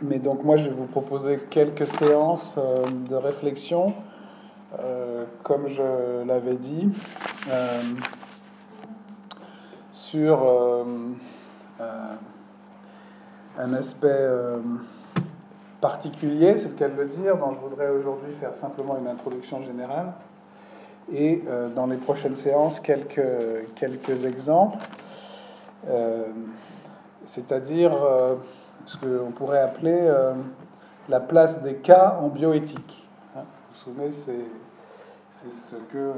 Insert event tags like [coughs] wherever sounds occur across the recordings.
Mais donc moi, je vais vous proposer quelques séances euh, de réflexion, euh, comme je l'avais dit, euh, sur un aspect particulier, c'est le cas de le dire, dont je voudrais aujourd'hui faire simplement une introduction générale, et dans les prochaines séances, quelques, quelques exemples, c'est-à-dire ce qu'on pourrait appeler euh, la place des cas en bioéthique. Hein, vous vous souvenez, c'est ce que euh,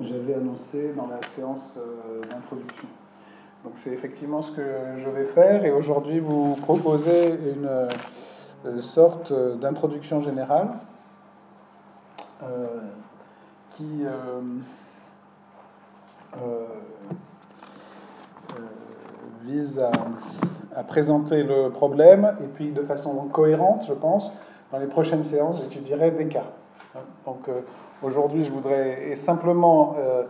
j'avais annoncé dans la séance euh, d'introduction. Donc c'est effectivement ce que je vais faire et aujourd'hui vous proposer une sorte d'introduction générale qui vise à à présenter le problème, et puis de façon cohérente, je pense, dans les prochaines séances, j'étudierai des cas. Donc euh, aujourd'hui, je voudrais simplement euh,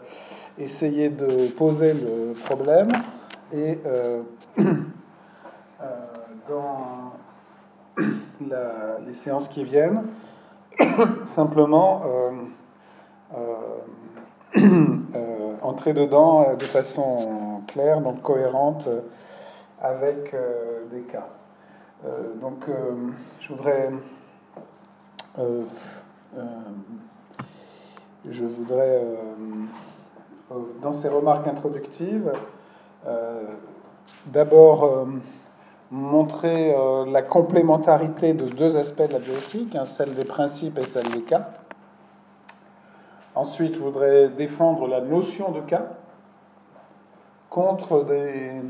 essayer de poser le problème, et euh, [clears throat] dans les séances qui viennent, [clears throat] simplement [clears throat] entrer dedans de façon claire, donc cohérente avec euh, des cas. Euh, donc, euh, je voudrais je voudrais, dans ces remarques introductives, d'abord montrer la complémentarité de deux aspects de la bioéthique, hein, celle des principes et celle des cas. Ensuite, je voudrais défendre la notion de cas contre des,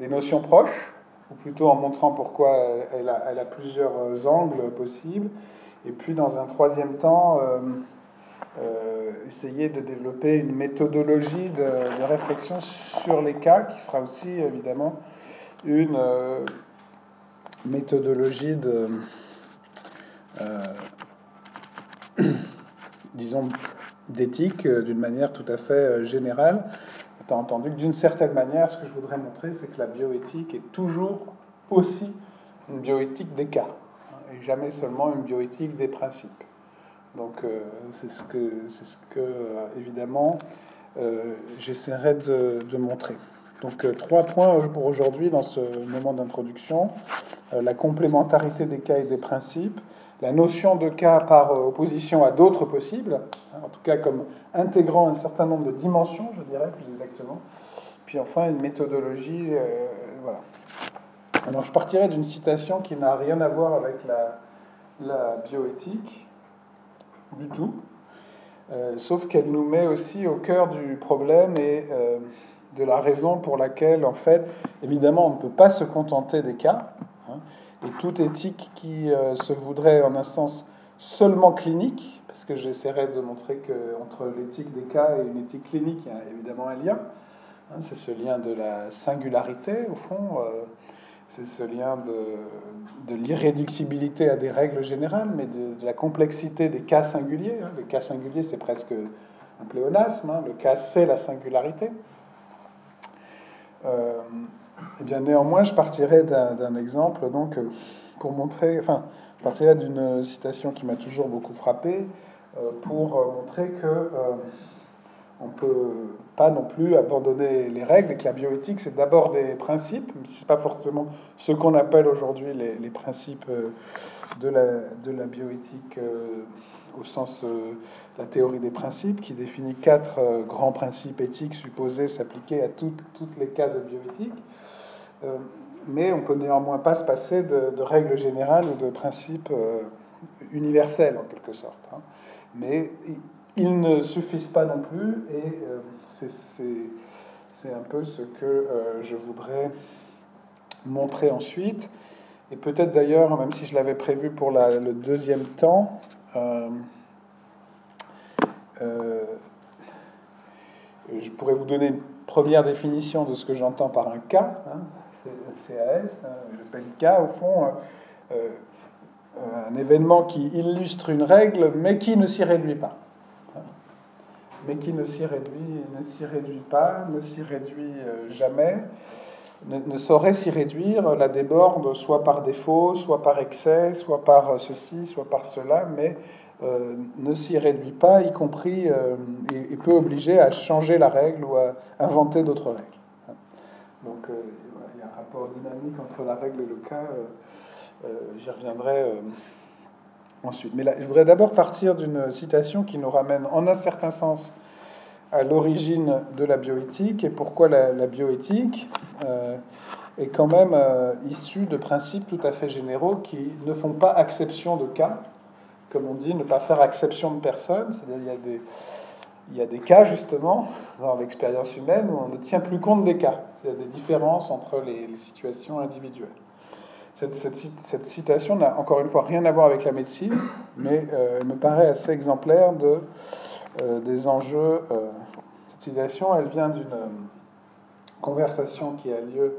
des notions proches, ou plutôt en montrant pourquoi elle a, plusieurs euh, angles possibles. Et puis, dans un troisième temps, euh, euh, essayer de développer une méthodologie de, réflexion sur les cas, qui sera aussi évidemment une méthodologie de, [coughs] disons, d'éthique d'une manière tout à fait générale entendu que d'une certaine manière, ce que je voudrais montrer, c'est que la bioéthique est toujours aussi une bioéthique des cas, hein, et jamais seulement une bioéthique des principes. Donc euh, c'est ce que, c'est ce que euh, évidemment, euh, j'essaierai de, de, montrer. Donc trois points pour aujourd'hui dans ce moment d'introduction. la complémentarité des cas et des principes, la notion de cas par opposition à d'autres possibles, hein, en tout cas comme intégrant un certain nombre de dimensions, je dirais plus exactement. Puis enfin, une méthodologie. Euh, voilà. Alors, je partirai d'une citation qui n'a rien à voir avec la, bioéthique, du tout, euh, sauf qu'elle nous met aussi au cœur du problème et euh, de la raison pour laquelle, en fait, évidemment, on ne peut pas se contenter des cas. Et toute éthique qui se voudrait, en un sens, seulement clinique, parce que j'essaierai de montrer qu'entre l'éthique des cas et une éthique clinique, il y a évidemment un lien. Hein, c'est ce lien de la singularité, au fond. Euh, c'est ce lien de, de l'irréductibilité à des règles générales, mais de, la complexité des cas singuliers. Hein. Le cas singulier, c'est presque un pléonasme. Hein. Le cas, c'est la singularité. Euh, eh bien néanmoins, je partirai d'un exemple donc pour montrer, enfin, je partirai d'une citation qui m'a toujours beaucoup frappé euh, pour euh, montrer que euh, on peut pas non plus abandonner les règles et que la bioéthique c'est d'abord des principes, même si c'est pas forcément ce qu'on appelle aujourd'hui les, les, principes de la, de la bioéthique au sens de la théorie des principes, qui définit quatre grands principes éthiques supposés s'appliquer à tous les cas de bioéthique mais on peut néanmoins pas se passer de, règles générales ou de principes euh, universels en quelque sorte. Hein. Mais ils ne suffisent pas non plus, et euh, c'est un peu ce que euh, je voudrais montrer ensuite. Et peut-être d'ailleurs, même si je l'avais prévu pour le deuxième temps, je pourrais vous donner une première définition de ce que j'entends par un cas. Hein. CAS, hein, j'appelle cas, au fond, euh, euh, un événement qui illustre une règle, mais qui ne s'y réduit pas. Hein. Mais qui ne s'y réduit, ne s'y réduit pas, ne s'y réduit euh, jamais. ne, saurait s'y réduire, la déborde soit par défaut, soit par excès, soit par ceci, soit par cela, mais ne s'y réduit pas, y compris, et, peut obliger à changer la règle ou à inventer d'autres règles. Donc il y a un rapport dynamique entre la règle et le cas, j'y reviendrai ensuite. Mais là, je voudrais d'abord partir d'une citation qui nous ramène en un certain sens à l'origine de la bioéthique et pourquoi la, bioéthique euh, est quand même euh, issue de principes tout à fait généraux qui ne font pas exception de cas, comme on dit, ne pas faire exception de personne, c'est-à-dire il y a des il y a des cas justement dans l'expérience humaine où on ne tient plus compte des cas. Il y a des différences entre les, situations individuelles. Cette, cette, citation n'a encore une fois rien à voir avec la médecine, mais euh, elle me paraît assez exemplaire de, des enjeux citation, elle vient d'une euh, conversation qui a lieu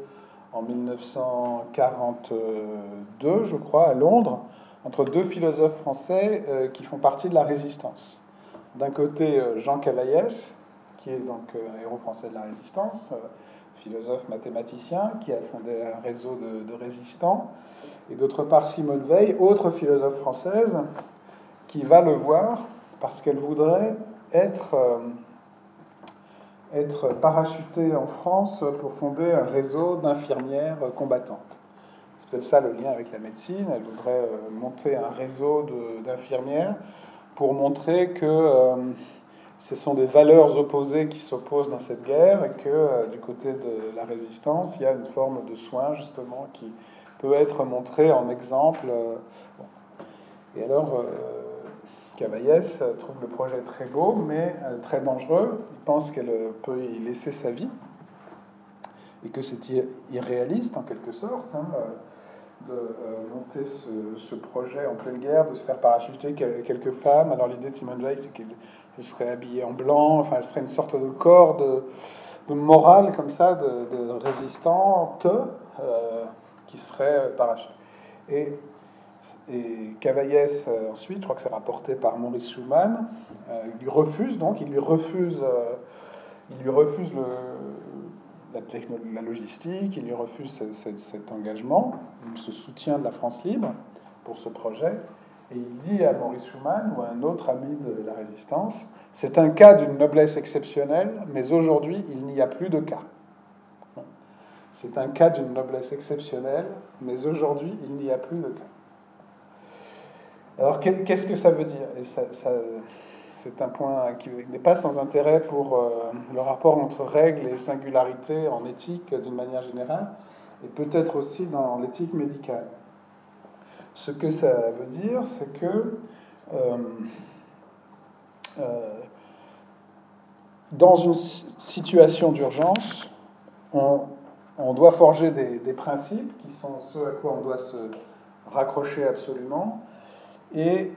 en 1942, je crois, à Londres, entre deux philosophes français euh, qui font partie de la résistance. D'un côté, euh, Jean Cavaillès, qui est donc un héros français de la résistance, philosophe mathématicien, qui a fondé un réseau de, résistants, et d'autre part Simone Veil, autre philosophe française, qui va le voir parce qu'elle voudrait être être parachutée en France pour fonder un réseau d'infirmières combattantes. C'est peut-être ça le lien avec la médecine. Elle voudrait euh, monter un réseau d'infirmières pour montrer que euh, ce sont des valeurs opposées qui s'opposent dans cette guerre et que euh, du côté de la résistance, il y a une forme de soin justement qui peut être montrée en exemple. Et alors, Cavaillès trouve le projet très beau, mais euh, très dangereux. Il pense qu'elle euh, peut y laisser sa vie et que c'est irréaliste en quelque sorte hein, euh, de monter ce, projet en pleine guerre, de se faire parachuter quelques femmes. Alors l'idée de Simone Veil, c'est qu'elle serait habillée en blanc, enfin elle serait une sorte de corps de, morale comme ça, de, de résistante, qui serait parachuté. Et et Cavaillès, euh, ensuite, je crois que c'est rapporté par Maurice Schumann, euh, il lui refuse donc, il lui refuse, euh, il lui refuse le, la, logistique, il lui refuse cet engagement, il se soutient de la France libre pour ce projet, et il dit à Maurice Schumann ou à un autre ami de la résistance, c'est un cas d'une noblesse exceptionnelle, mais aujourd'hui il n'y a plus de cas. C'est un cas d'une noblesse exceptionnelle, mais aujourd'hui il n'y a plus de cas. Alors qu'est-ce que ça veut dire? C'est un point qui n'est pas sans intérêt pour euh, le rapport entre règles et singularité en éthique d'une manière générale, et peut-être aussi dans l'éthique médicale. Ce que ça veut dire, c'est que euh, euh, dans une situation d'urgence, on, on, doit forger des, des principes qui sont ceux à quoi on doit se raccrocher absolument, et,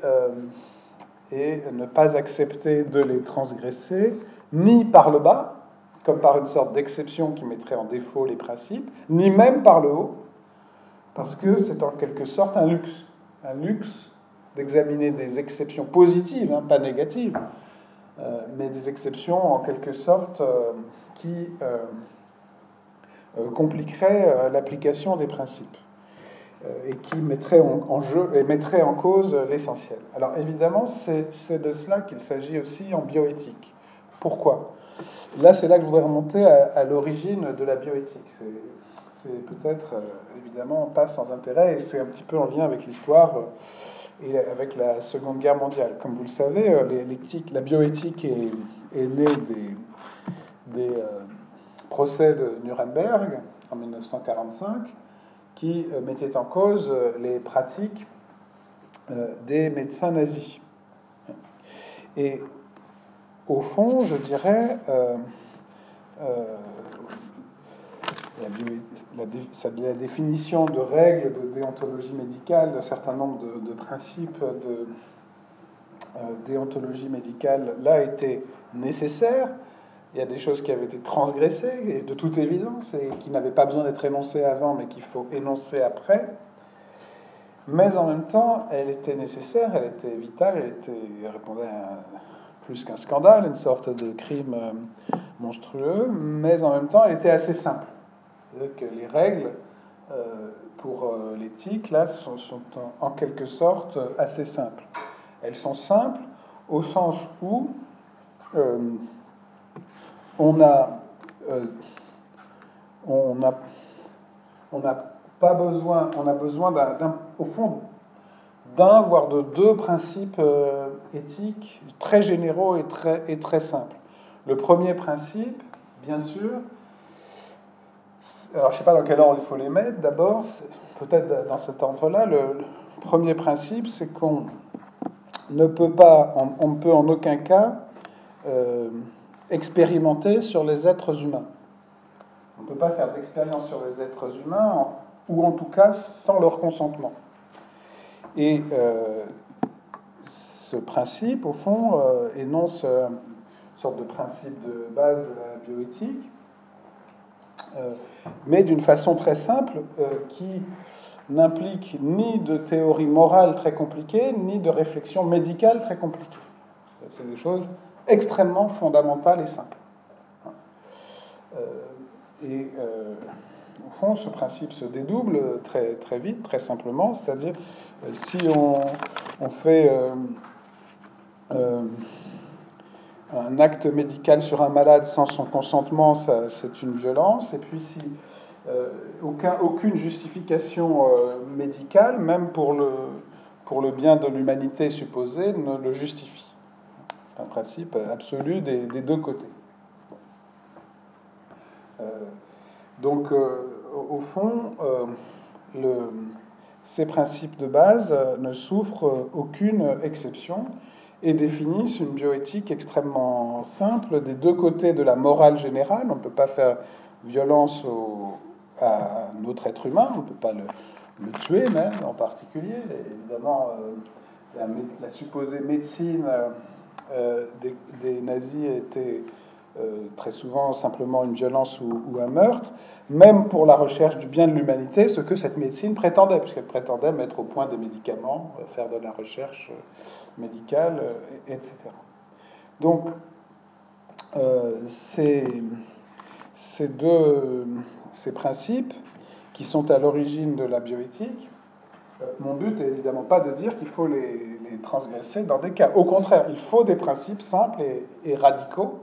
et ne pas accepter de les transgresser, ni par le bas, comme par une sorte d'exception qui mettrait en défaut les principes, ni même par le haut, parce que c'est en quelque sorte un luxe, un luxe d'examiner des exceptions positives, hein, pas négatives, euh, mais des exceptions en quelque sorte euh, qui compliqueraient l'application des principes. Euh, et qui mettrait en, jeu et mettrait en cause l'essentiel. Alors évidemment, c'est de cela qu'il s'agit aussi en bioéthique. Pourquoi? Là, c'est là que je voudrais remonter à, l'origine de la bioéthique. C'est peut-être euh, évidemment pas sans intérêt et c'est un petit peu en lien avec l'histoire euh, et avec la Seconde Guerre mondiale. Comme vous le savez, l'éthique, la bioéthique est, née des procès de Nuremberg en 1945 qui euh, mettait en cause euh, les pratiques euh, des médecins nazis. Et au fond, je dirais, la, définition de règles de déontologie médicale, d'un certain nombre de, principes de déontologie médicale, là, était nécessaire, il y a des choses qui avaient été transgressées, de toute évidence, et qui n'avaient pas besoin d'être énoncées avant, mais qu'il faut énoncer après. Mais en même temps, elle était nécessaire, elle était vitale, elle, était, répondait à plus qu'un scandale, une sorte de crime euh, monstrueux, mais en même temps, elle était assez simple. Que les règles pour l'éthique, là, sont, en, quelque sorte assez simples. Elles sont simples au sens où on a, on a, on a pas besoin, on a besoin d'un, au fond d'un, voire de deux principes euh, éthiques très généraux et très, et très simples. Le premier principe, bien sûr, alors je ne sais pas dans quel ordre il faut les mettre, d'abord, peut-être dans cet ordre-là, le, premier principe, c'est qu'on ne peut pas, on, ne peut en aucun cas euh, expérimenter sur les êtres humains. On ne peut pas faire d'expérience sur les êtres humains ou en tout cas sans leur consentement. Et euh, ce principe, au fond, euh, énonce une sorte de principe de base de la bioéthique, euh, mais d'une façon très simple, qui n'implique ni de théorie morale très compliquée, ni de réflexion médicale très compliquée. C'est des choses extrêmement fondamentales et simples. Et au fond, ce principe se dédouble très, très vite, très simplement, c'est-à-dire euh, si on, fait euh, euh, un acte médical sur un malade sans son consentement, c'est une violence, et puis si aucun, aucune justification médicale, même pour le, pour le bien de l'humanité supposé, ne le justifie. Un principe absolu des, des deux côtés. donc, au fond, euh, le, ces principes de base euh, ne souffrent aucune exception et définissent une bioéthique extrêmement simple des deux côtés de la morale générale. On ne peut pas faire violence à notre être humain, on ne peut pas le, tuer même en particulier. évidemment, euh, la, supposée médecine des, des, nazis était très souvent simplement une violence ou, un meurtre même pour la recherche du bien de l'humanité, ce que cette médecine prétendait, puisqu'elle prétendait mettre au point des médicaments, euh, faire de la recherche euh, médicale, euh, etc. Donc, ces, ces, deux ces principes qui sont à l'origine de la bioéthique, mon but est évidemment pas de dire qu'il faut les, transgresser dans des cas. Au contraire, il faut des principes simples et, radicaux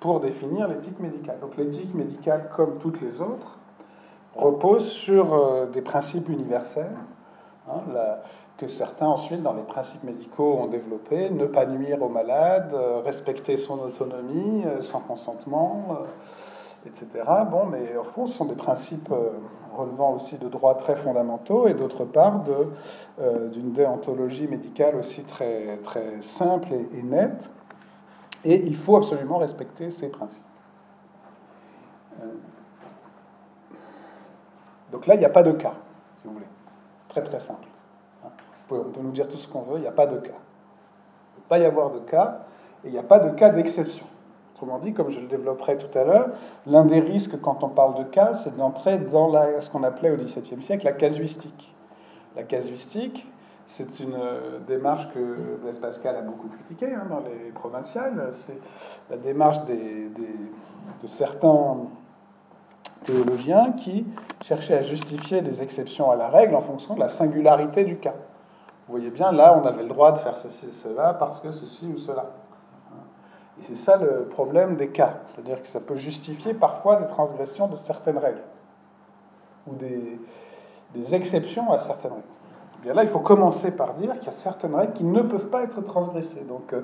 pour définir l'éthique médicale. Donc l'éthique médicale, comme toutes les autres, repose sur euh, des principes universels, hein, que certains ensuite, dans les principes médicaux, ont développés, ne pas nuire aux malades, euh, respecter son autonomie, euh, son consentement, etc. Bon, mais au fond, ce sont des principes relevant aussi de droits très fondamentaux et d'autre part d'une déontologie médicale aussi très, très simple et, et nette et il faut absolument respecter ces principes. Euh, donc là, il n'y a pas de cas, si vous voulez. Très très simple. Hein. On peut nous dire tout ce qu'on veut, il n'y a pas de cas. Il ne peut pas y avoir de cas, et il n'y a pas de cas d'exception. Autrement dit, comme je le développerai tout à l'heure, l'un des risques quand on parle de cas, c'est d'entrer dans ce qu'on appelait au XVIIe siècle la casuistique. La casuistique, c'est une euh, démarche que Blaise Pascal a beaucoup critiquée hein, dans les provinciales. C'est la démarche de certains théologiens qui cherchaient à justifier des exceptions à la règle en fonction de la singularité du cas. Vous voyez bien, là, on avait le droit de faire ceci et cela parce que ceci ou cela. Et c'est ça le problème des cas. C'est-à-dire que ça peut justifier parfois des transgressions de certaines règles ou des, des exceptions à certaines règles là, il faut commencer par dire qu'il y a certaines règles qui ne peuvent pas être transgressées. Donc, euh,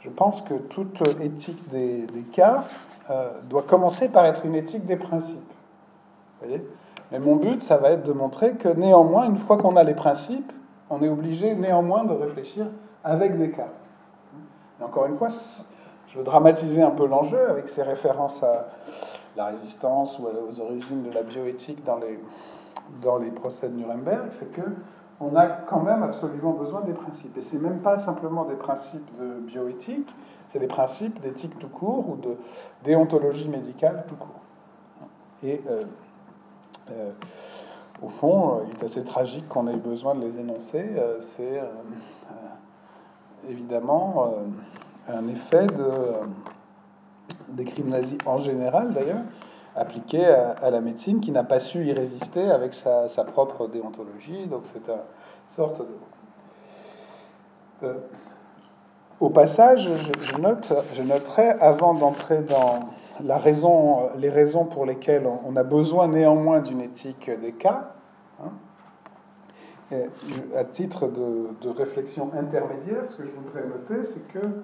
je pense que toute éthique des, cas euh, doit commencer par être une éthique des principes. voyez? Mais mon but, ça va être de montrer que néanmoins, une fois qu'on a les principes, on est obligé néanmoins de réfléchir avec des cas. Et encore une fois, je veux dramatiser un peu l'enjeu avec ces références à la résistance ou aux origines de la bioéthique dans les, dans les procès de Nuremberg, c'est que on a quand même absolument besoin des principes. Et ce n'est même pas simplement des principes de bioéthique, c'est des principes d'éthique tout court ou de déontologie médicale tout court. Et euh, euh, au fond, euh, il est assez tragique qu'on ait besoin de les énoncer. c'est évidemment un effet de, des crimes nazis en général, d'ailleurs, appliquée à, la médecine, qui n'a pas su y résister avec sa, propre déontologie. Donc c'est une sorte de... Euh, au passage, je, note, je noterai, avant d'entrer dans la raison, les raisons pour lesquelles on a besoin néanmoins d'une éthique des cas, hein, à titre de, réflexion intermédiaire, ce que je voudrais noter, c'est que euh,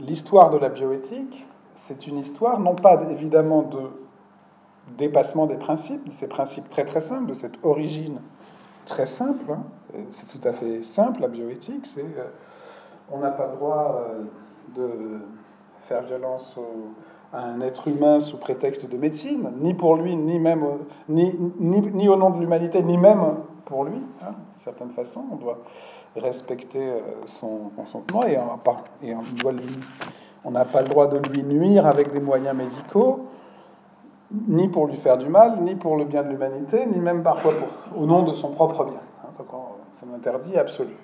l'histoire de la bioéthique, c'est une histoire non pas évidemment de dépassement des principes, de ces principes très très simples, de cette origine très simple. Hein. C'est tout à fait simple la bioéthique. C'est euh, on n'a pas le droit euh, de faire violence à un être humain sous prétexte de médecine, ni pour lui, ni même ni, ni, au nom de l'humanité, ni même pour lui. Hein, d'une certaine façon, on doit respecter euh, son consentement et, on, et on n'a pas le droit de lui nuire avec des moyens médicaux, ni pour lui faire du mal, ni pour le bien de l'humanité, ni même parfois au nom de son propre bien. Hein, c'est un interdit absolu.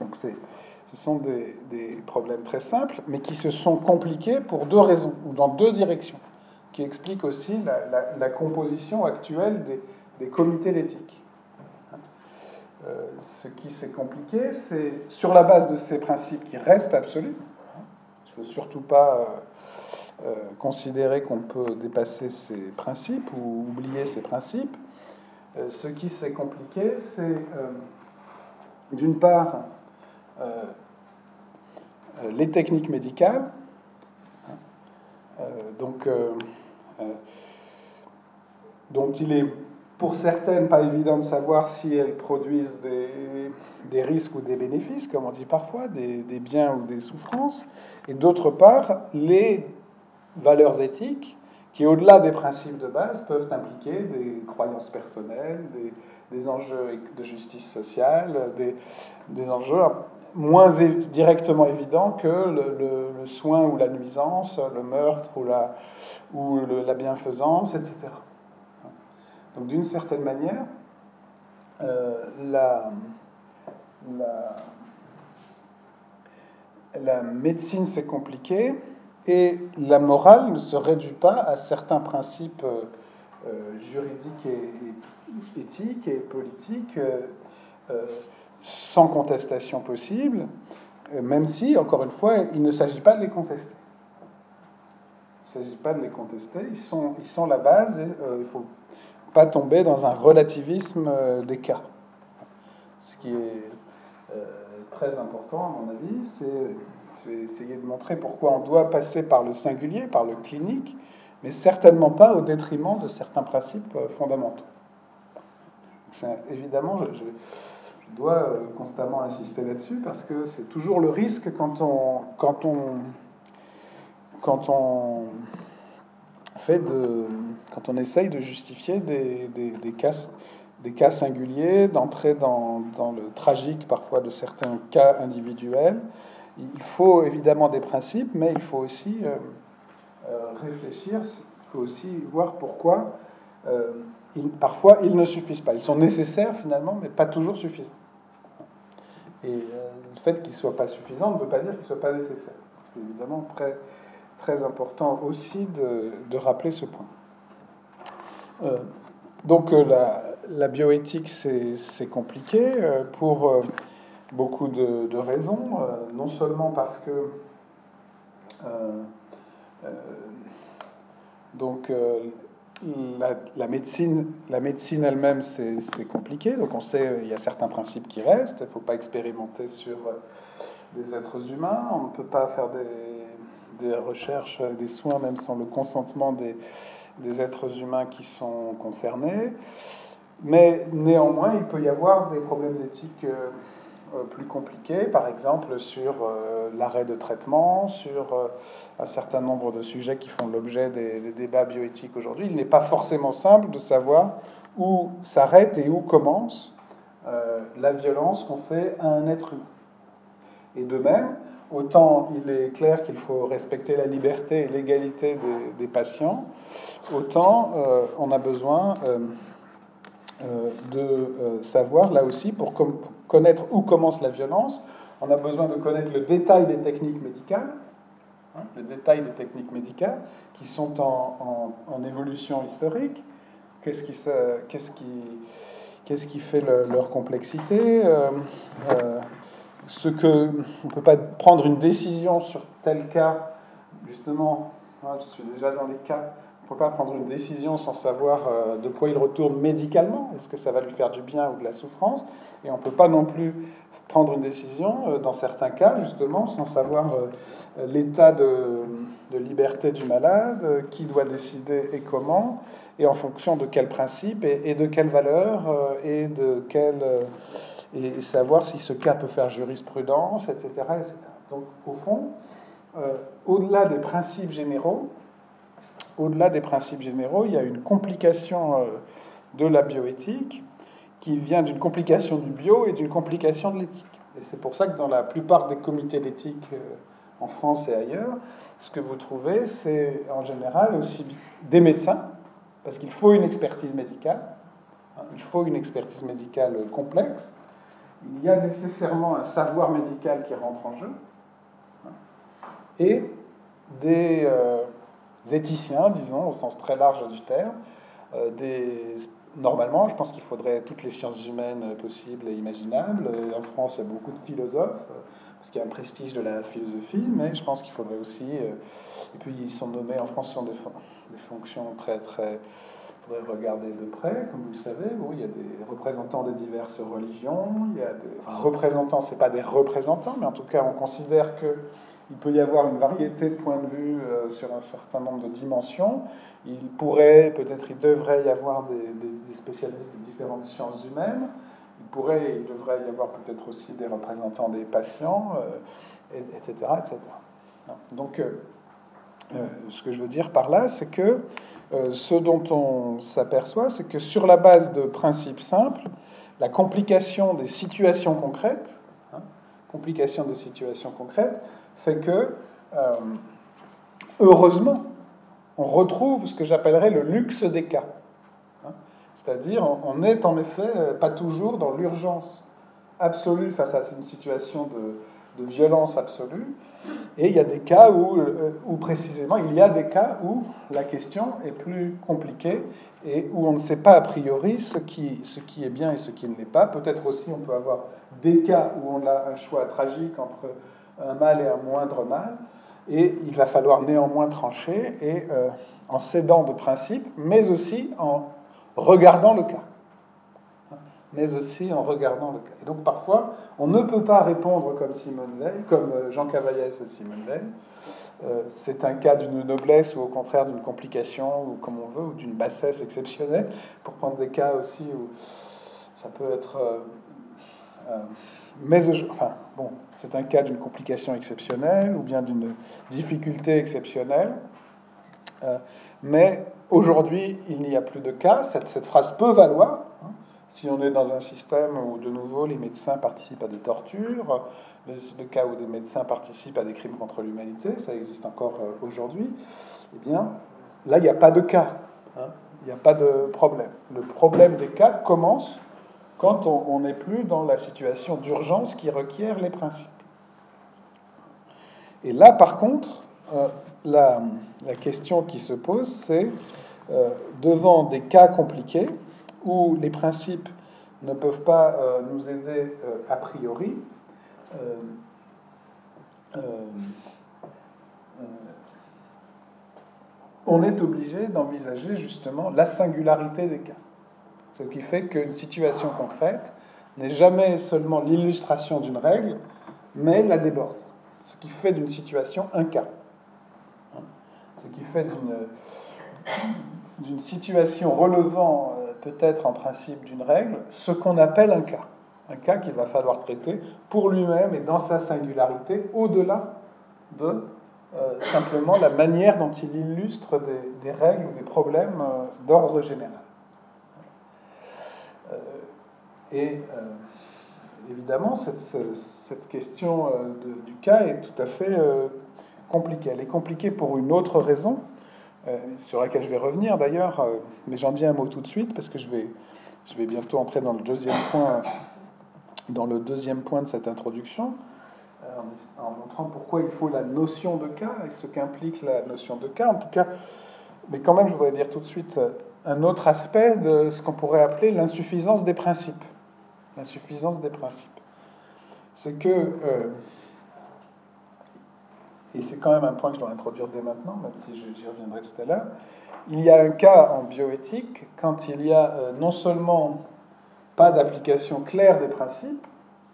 Donc ce sont des, problèmes très simples, mais qui se sont compliqués pour deux raisons, ou dans deux directions, qui expliquent aussi la, composition actuelle des, comités d'éthique. Euh, ce qui s'est compliqué, c'est sur la base de ces principes qui restent absolus. Il ne faut surtout pas euh, euh, considérer qu'on peut dépasser ces principes ou oublier ces principes. ce qui s'est compliqué, c'est d'une part les techniques médicales. Donc, il est pour certaines pas évident de savoir si elles produisent des, risques ou des bénéfices, comme on dit parfois, des, des biens ou des souffrances, et d'autre part, les valeurs éthiques qui, au-delà des principes de base, peuvent impliquer des croyances personnelles, des, des enjeux de justice sociale, des, des enjeux moins directement évident que le, soin ou la nuisance, le meurtre ou la, ou la bienfaisance, etc. Donc d'une certaine manière, euh, la, médecine c'est compliqué et la morale ne se réduit pas à certains principes euh, euh, juridiques et, éthiques et politiques sans contestation possible, même si, encore une fois, il ne s'agit pas de les contester. Il ne s'agit pas de les contester, ils sont, ils sont la base il faut pas tomber dans un relativisme euh, des cas. Ce qui est très important, à mon avis, c'est essayer de montrer pourquoi on doit passer par le singulier, par le clinique, mais certainement pas au détriment de certains principes fondamentaux. Évidemment, je dois euh, constamment insister là-dessus parce que c'est toujours le risque quand on, quand on, quand on fait de, quand on essaye de justifier des, des, cas, des cas singuliers, d'entrer dans, dans, le tragique parfois de certains cas individuels. Il faut évidemment des principes, mais il faut aussi euh, euh, réfléchir, il faut aussi voir pourquoi parfois ils ne suffisent pas. Ils sont nécessaires finalement, mais pas toujours suffisants. Et euh, le fait qu'ils ne soient pas suffisants ne veut pas dire qu'ils ne soient pas nécessaires. C'est évidemment très, très important aussi de, de rappeler ce point. Euh, donc euh, la, la, bioéthique, c'est compliqué pour beaucoup de, de raisons. non seulement parce que donc la, médecine, la médecine elle-même, c'est compliqué. Donc on sait, il y a certains principes qui restent. Il ne faut pas expérimenter sur euh, des êtres humains. On ne peut pas faire des, des, recherches, des soins, même sans le consentement des, des êtres humains qui sont concernés. Mais néanmoins, il peut y avoir des problèmes éthiques euh, euh, plus compliqués, par exemple sur euh, l'arrêt de traitement, sur euh, un certain nombre de sujets qui font l'objet des, débats bioéthiques aujourd'hui. Il n'est pas forcément simple de savoir où s'arrête et où commence la violence qu'on fait à un être humain. Et de même, autant il est clair qu'il faut respecter la liberté et l'égalité des, des, patients, autant on a besoin de savoir, là aussi, pour connaître où commence la violence, on a besoin de connaître le détail des techniques médicales, hein, le détail des techniques médicales, qui sont en, évolution historique. Qu'est-ce qui, qui, qu'est-ce qui fait leur complexité Ce que on peut pas prendre une décision sur tel cas, justement, hein, je suis déjà dans les cas ne peut pas prendre une décision sans savoir euh, de quoi il retourne médicalement. Est-ce que ça va lui faire du bien ou de la souffrance? Et on ne peut pas non plus prendre une décision, euh, dans certains cas, justement, sans savoir euh, l'état de, liberté du malade, qui doit décider et comment, et en fonction de quel principe et, de quelle valeur, et de quel et savoir si ce cas peut faire jurisprudence, etc. Donc, au fond, au-delà des principes généraux, au-delà des principes généraux, il y a une complication euh, de la bioéthique qui vient d'une complication du bio et d'une complication de l'éthique. Et c'est pour ça que dans la plupart des comités d'éthique euh, en France et ailleurs, ce que vous trouvez, c'est en général aussi des médecins, parce qu'il faut une expertise médicale, hein, il faut une expertise médicale complexe, il y a nécessairement un savoir médical qui rentre en jeu, hein, et des, euh, éthiciens, disons, au sens très large du terme. Euh, normalement, je pense qu'il faudrait toutes les sciences humaines possibles et imaginables. En France, il y a beaucoup de philosophes, euh, parce qu'il y a un prestige de la philosophie, mais je pense qu'il faudrait aussi... Euh, et puis, ils sont nommés en France sur des fonctions très, très... Regarder de près, comme vous le savez. Bon, il y a des représentants des diverses religions, il y a des... Enfin, représentants, c'est pas des représentants, mais en tout cas, on considère que il peut y avoir une variété de points de vue euh, sur un certain nombre de dimensions. Il pourrait, peut-être il devrait y avoir des, spécialistes des différentes sciences humaines. Il pourrait, il devrait y avoir peut-être aussi des représentants des patients, etc., euh, etc. Donc, euh, ce que je veux dire par là, c'est que ce dont on s'aperçoit, c'est que sur la base de principes simples, la complication des situations concrètes, hein, complication des situations concrètes, fait que, euh, heureusement, on retrouve ce que j'appellerais le luxe des cas. Hein. C'est-à-dire, on n'est en effet euh, pas toujours dans l'urgence absolue face à une situation de, violence absolue. Et il y a des cas où, euh, où, précisément, il y a des cas où la question est plus compliquée et où on ne sait pas a priori ce qui, ce qui est bien et ce qui ne l'est pas. Peut-être aussi on peut avoir des cas où on a un choix tragique entre un mal et un moindre mal, et il va falloir néanmoins trancher, et euh, en cédant de principe, mais aussi en regardant le cas. Mais aussi en regardant le cas. Et donc parfois, on ne peut pas répondre comme Simone comme euh, Jean Cavaillès et Simone Veil. Euh, c'est un cas d'une noblesse ou au contraire d'une complication, ou comme on veut, ou d'une bassesse exceptionnelle, pour prendre des cas aussi où ça peut être mais enfin, bon, c'est un cas d'une complication exceptionnelle ou bien d'une difficulté exceptionnelle. Euh, mais aujourd'hui, il n'y a plus de cas. Cette phrase peut valoir. Si on est dans un système où, de nouveau, les médecins participent à des tortures, le, cas où des médecins participent à des crimes contre l'humanité, ça existe encore euh, aujourd'hui, eh bien, là, il n'y a pas de cas. Hein, il n'y a pas de problème. Le problème des cas commence quand on n'est plus dans la situation d'urgence qui requiert les principes. Et là, par contre, euh, la, question qui se pose, c'est euh, devant des cas compliqués où les principes ne peuvent pas euh, nous aider a priori, on est obligé d'envisager justement la singularité des cas. Ce qui fait qu'une situation concrète n'est jamais seulement l'illustration d'une règle, mais la déborde. Ce qui fait d'une situation un cas. Ce qui fait d'une situation relevant euh, peut-être en principe d'une règle, ce qu'on appelle un cas. Un cas qu'il va falloir traiter pour lui-même et dans sa singularité, au-delà de euh, simplement la manière dont il illustre des, règles ou des problèmes euh, d'ordre général. Euh, et évidemment, cette, question euh, du cas est tout à fait compliquée. Elle est compliquée pour une autre raison, sur laquelle je vais revenir d'ailleurs, mais j'en dis un mot tout de suite parce que je vais, je vais bientôt entrer dans le deuxième point, dans le deuxième point de cette introduction. en, montrant pourquoi il faut la notion de cas et ce qu'implique la notion de cas. En tout cas, mais quand même, je voudrais dire tout de suite un autre aspect de ce qu'on pourrait appeler l'insuffisance des principes. L'insuffisance des principes. C'est que, euh, et c'est quand même un point que je dois introduire dès maintenant, même si j'y reviendrai tout à l'heure, il y a un cas en bioéthique quand il y a euh, non seulement pas d'application claire des principes,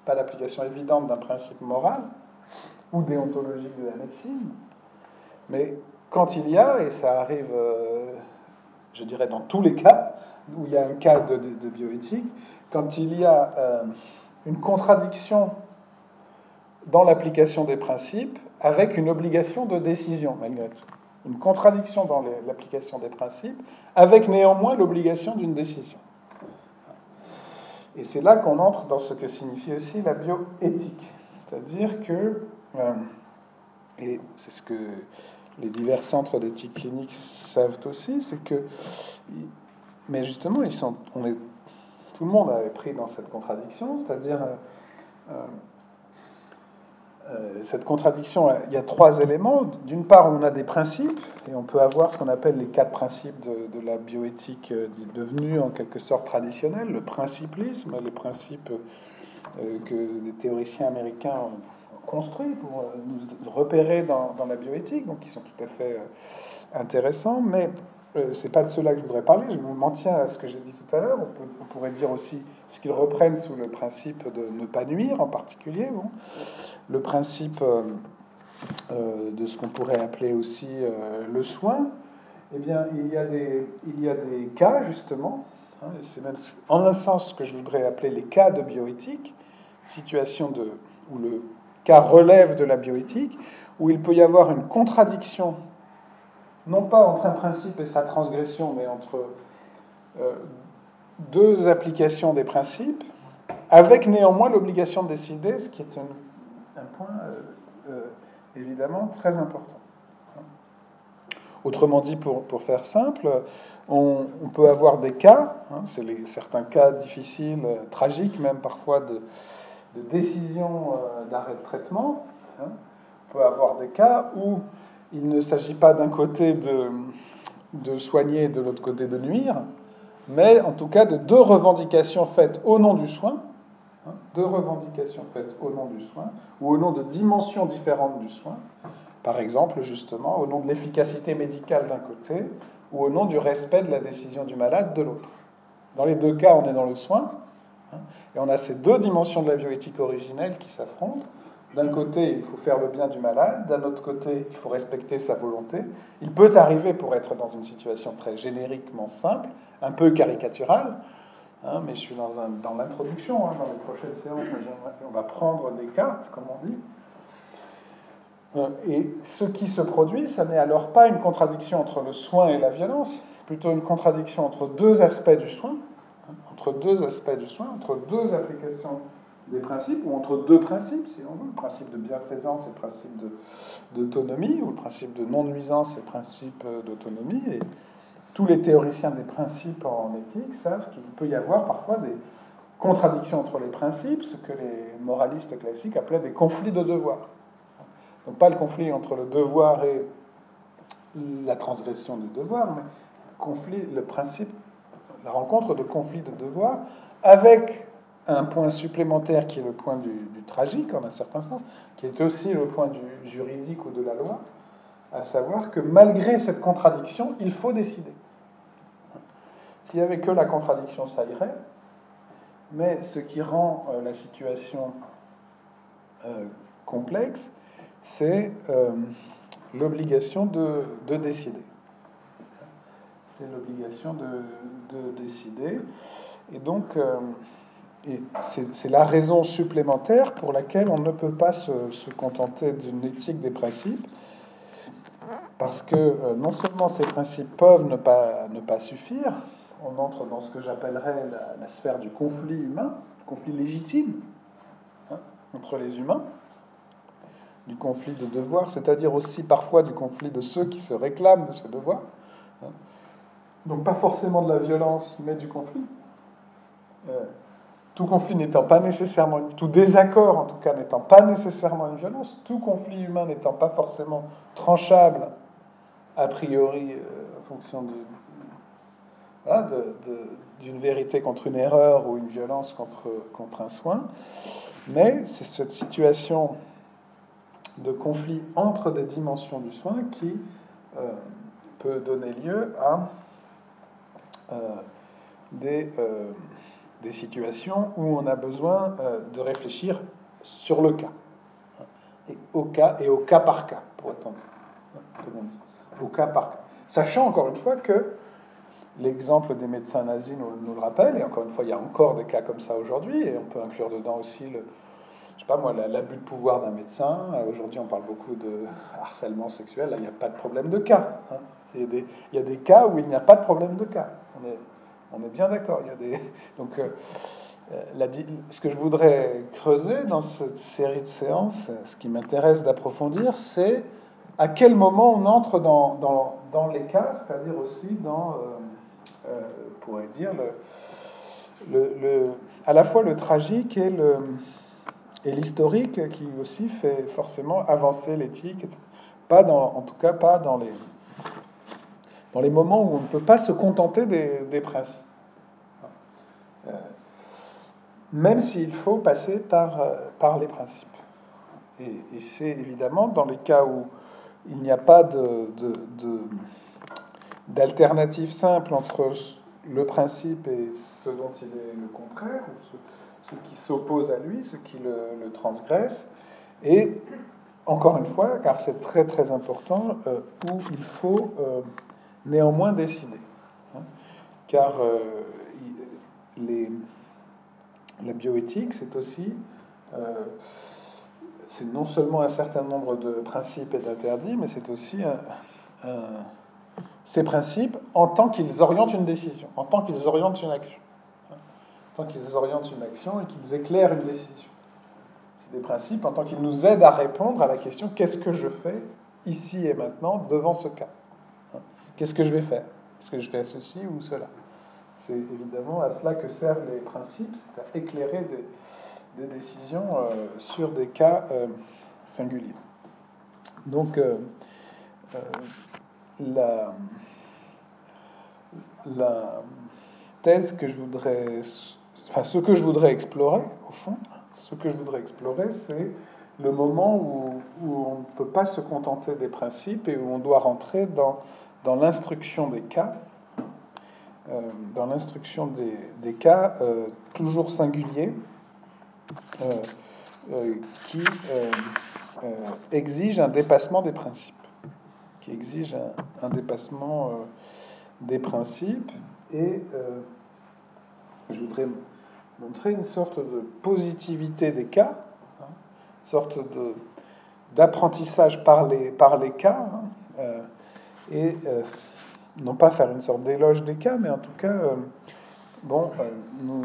pas d'application évidente d'un principe moral ou déontologique de la médecine, mais quand il y a, et ça arrive, euh, je dirais dans tous les cas, où il y a un cas de, bioéthique, quand il y a euh, une contradiction dans l'application des principes avec une obligation de décision, malgré tout. Une contradiction dans l'application des principes avec néanmoins l'obligation d'une décision. Et c'est là qu'on entre dans ce que signifie aussi la bioéthique. C'est-à-dire que, euh, et c'est ce que les divers centres d'éthique clinique savent aussi, c'est que, mais justement, on est, tout le monde est pris dans cette contradiction, c'est-à-dire euh, euh, cette contradiction, il y a trois éléments. D'une part, on a des principes, et on peut avoir ce qu'on appelle les quatre principes de, la bioéthique euh, devenus en quelque sorte traditionnels, le principlisme, les principes que les théoriciens américains ont construits pour euh, nous repérer dans, dans, la bioéthique, donc qui sont tout à fait euh, intéressants, mais euh, c'est pas de cela que je voudrais parler, je m'en tiens à ce que j'ai dit tout à l'heure, on, pourrait dire aussi ce qu'ils reprennent sous le principe de ne pas nuire en particulier, bon. le principe de ce qu'on pourrait appeler aussi le soin, eh bien il y a des, il y a des cas justement, hein, c'est même en un sens que je voudrais appeler les cas de bioéthique, situation de, où le car relève de la bioéthique, où il peut y avoir une contradiction, non pas entre un principe et sa transgression, mais entre euh, deux applications des principes, avec néanmoins l'obligation de décider, ce qui est un, point euh, euh, évidemment très important. Autrement dit, pour, pour faire simple, on, peut avoir des cas, hein, c'est certains cas difficiles, tragiques même parfois de, de décision d'arrêt de traitement. Hein. On peut avoir des cas où il ne s'agit pas d'un côté de, soigner et de l'autre côté de nuire, mais en tout cas de deux revendications faites au nom du soin, hein, deux revendications faites au nom du soin, ou au nom de dimensions différentes du soin, par exemple justement au nom de l'efficacité médicale d'un côté, ou au nom du respect de la décision du malade de l'autre. Dans les deux cas, on est dans le soin, hein, et on a ces deux dimensions de la bioéthique originelle qui s'affrontent. D'un côté, il faut faire le bien du malade, d'un autre côté, il faut respecter sa volonté. Il peut arriver, pour être dans une situation très génériquement simple, un peu caricaturale, hein, mais je suis dans, l'introduction, hein, dans les prochaines séances, on va prendre des cas, comme on dit. Euh, et ce qui se produit, ça n'est alors pas une contradiction entre le soin et la violence, c'est plutôt une contradiction entre deux aspects du soin, entre deux aspects du soin, entre deux applications des principes, ou entre deux principes, si on veut, le principe de bienfaisance et le principe d'autonomie, ou le principe de non-nuisance et le principe d'autonomie. Et tous les théoriciens des principes en éthique savent qu'il peut y avoir parfois des contradictions entre les principes, ce que les moralistes classiques appelaient des conflits de devoir. Donc pas le conflit entre le devoir et la transgression du devoir, mais le principe la rencontre de conflits de devoirs, avec un point supplémentaire qui est le point du, tragique, en un certain sens, qui est aussi le point du juridique ou de la loi, à savoir que malgré cette contradiction, il faut décider. S'il n'y avait que la contradiction, ça irait, mais ce qui rend euh, la situation euh, complexe, c'est euh, l'obligation de, de décider c'est l'obligation de, décider. Et donc, euh, c'est la raison supplémentaire pour laquelle on ne peut pas se, contenter d'une éthique des principes, parce que euh, non seulement ces principes peuvent ne pas, ne pas suffire, on entre dans ce que j'appellerais la, sphère du conflit humain, conflit légitime hein, entre les humains, du conflit de devoir, c'est-à-dire aussi parfois du conflit de ceux qui se réclament de ce devoir. Donc pas forcément de la violence, mais du conflit. Euh, tout conflit n'étant pas nécessairement, tout désaccord en tout cas n'étant pas nécessairement une violence, tout conflit humain n'étant pas forcément tranchable a priori euh, en fonction de, d'une vérité contre une erreur ou une violence contre, contre un soin, mais c'est cette situation de conflit entre des dimensions du soin qui euh, peut donner lieu à euh, des, des, situations où on a besoin de réfléchir sur le cas, et au cas et au cas par cas, pour dit, au cas par cas. Sachant encore une fois que L'exemple des médecins nazis nous, le rappelle, et encore une fois, il y a encore des cas comme ça aujourd'hui, et on peut inclure dedans aussi le, je sais pas moi, l'abus de pouvoir d'un médecin. Aujourd'hui, on parle beaucoup de harcèlement sexuel. Là, il n'y a pas de problème de cas. Hein. Il, y a des, il, y des, cas où il n'y a pas de problème de cas. On est, on est bien d'accord. Il y a des, [laughs] donc, euh, la, ce que je voudrais creuser dans cette série de séances, ce qui m'intéresse d'approfondir, c'est à quel moment on entre dans, les cas, c'est-à-dire aussi dans. Euh, euh, pourrait dire, le, le, à la fois le tragique et le et l'historique qui aussi fait forcément avancer l'éthique, pas dans, en tout cas pas dans les, dans les moments où on ne peut pas se contenter des, des principes. Euh, même s'il faut passer par, euh, par les principes. Et, c'est évidemment dans les cas où il n'y a pas de, de, de d'alternative simple entre le principe et ce dont il est le contraire, ou ce, qui s'oppose à lui, ce qui le, transgresse, et encore une fois, car c'est très très important, euh, où il faut euh, néanmoins décider. Hein. car euh, les, la bioéthique, c'est aussi, c'est non seulement un certain nombre de principes et d'interdits, mais c'est aussi un ces principes en tant qu'ils orientent une décision, en tant qu'ils orientent une action. En tant qu'ils orientent une action et qu'ils éclairent une décision. C'est des principes en tant qu'ils nous aident à répondre à la question qu'est-ce que je fais ici et maintenant devant ce cas? Qu'est-ce que je vais faire? Est-ce que je fais ceci ou cela? C'est évidemment à cela que servent les principes, c'est à éclairer des, décisions euh, sur des cas euh, singuliers. Donc, euh, la, la thèse que je voudrais, enfin ce que je voudrais explorer, au fond, ce que je voudrais explorer, c'est le moment où, où on ne peut pas se contenter des principes et où on doit rentrer dans, dans l'instruction des cas, euh, dans l'instruction des, des, cas euh, toujours singuliers, euh, qui exigent un dépassement des principes qui exige un, dépassement des principes. Et je voudrais montrer une sorte de positivité des cas, hein, sorte de, d'apprentissage par les, par les cas, hein, et non pas faire une sorte d'éloge des cas, mais en tout cas, bon, nous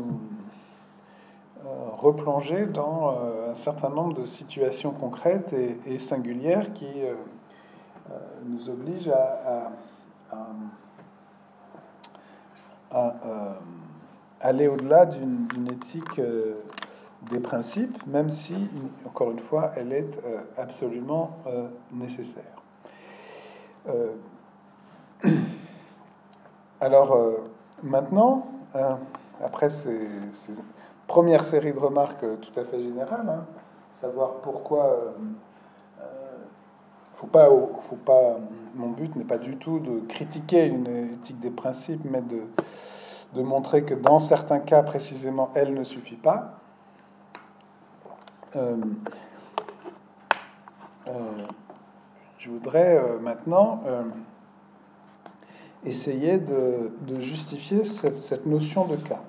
replonger dans un certain nombre de situations concrètes et, singulières qui euh, nous oblige à, euh, aller au-delà d'une éthique euh, des principes, même si, encore une fois, elle est absolument nécessaire. [coughs] alors, maintenant, après ces, premières séries de remarques tout à fait générales, hein, savoir pourquoi faut pas, faut pas, mon but n'est pas du tout de critiquer une éthique des principes, mais de, montrer que dans certains cas précisément, elle ne suffit pas. Euh, euh, je voudrais euh, maintenant essayer de, de justifier cette, cette, notion de cas,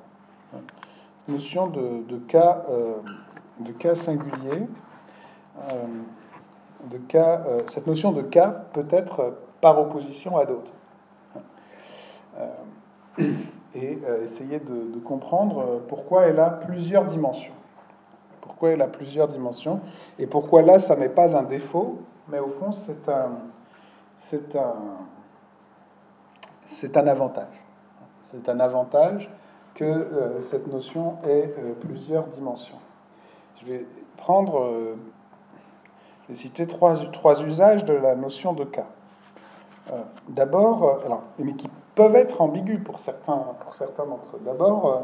notion de, de cas, de cas singulier de cas, euh, cette notion de cas peut être euh, par opposition à d'autres. Euh, et essayer de, comprendre pourquoi elle a plusieurs dimensions. Pourquoi elle a plusieurs dimensions et pourquoi là, ça n'est pas un défaut, mais au fond, c'est un, un, c'est un avantage. C'est un avantage que euh, cette notion ait euh, plusieurs dimensions. Je vais prendre, euh, je vais citer trois, trois, usages de la notion de cas. D'abord, alors, mais qui peuvent être ambigus pour certains, pour certains d'entre eux. D'abord,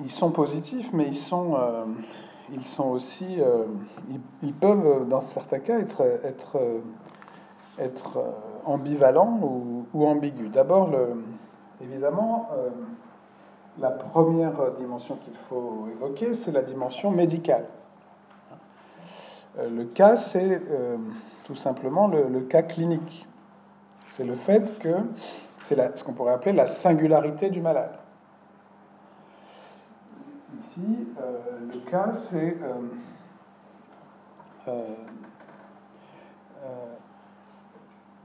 ils sont positifs, mais ils sont, ils sont aussi, ils, peuvent, dans certains cas, être, être, être ambivalent ou, ou ambigu. D'abord, évidemment, euh, la première dimension qu'il faut évoquer, c'est la dimension médicale. Euh, le cas, c'est euh, tout simplement le, cas clinique. C'est le fait que c'est ce qu'on pourrait appeler la singularité du malade. Ici, le cas, c'est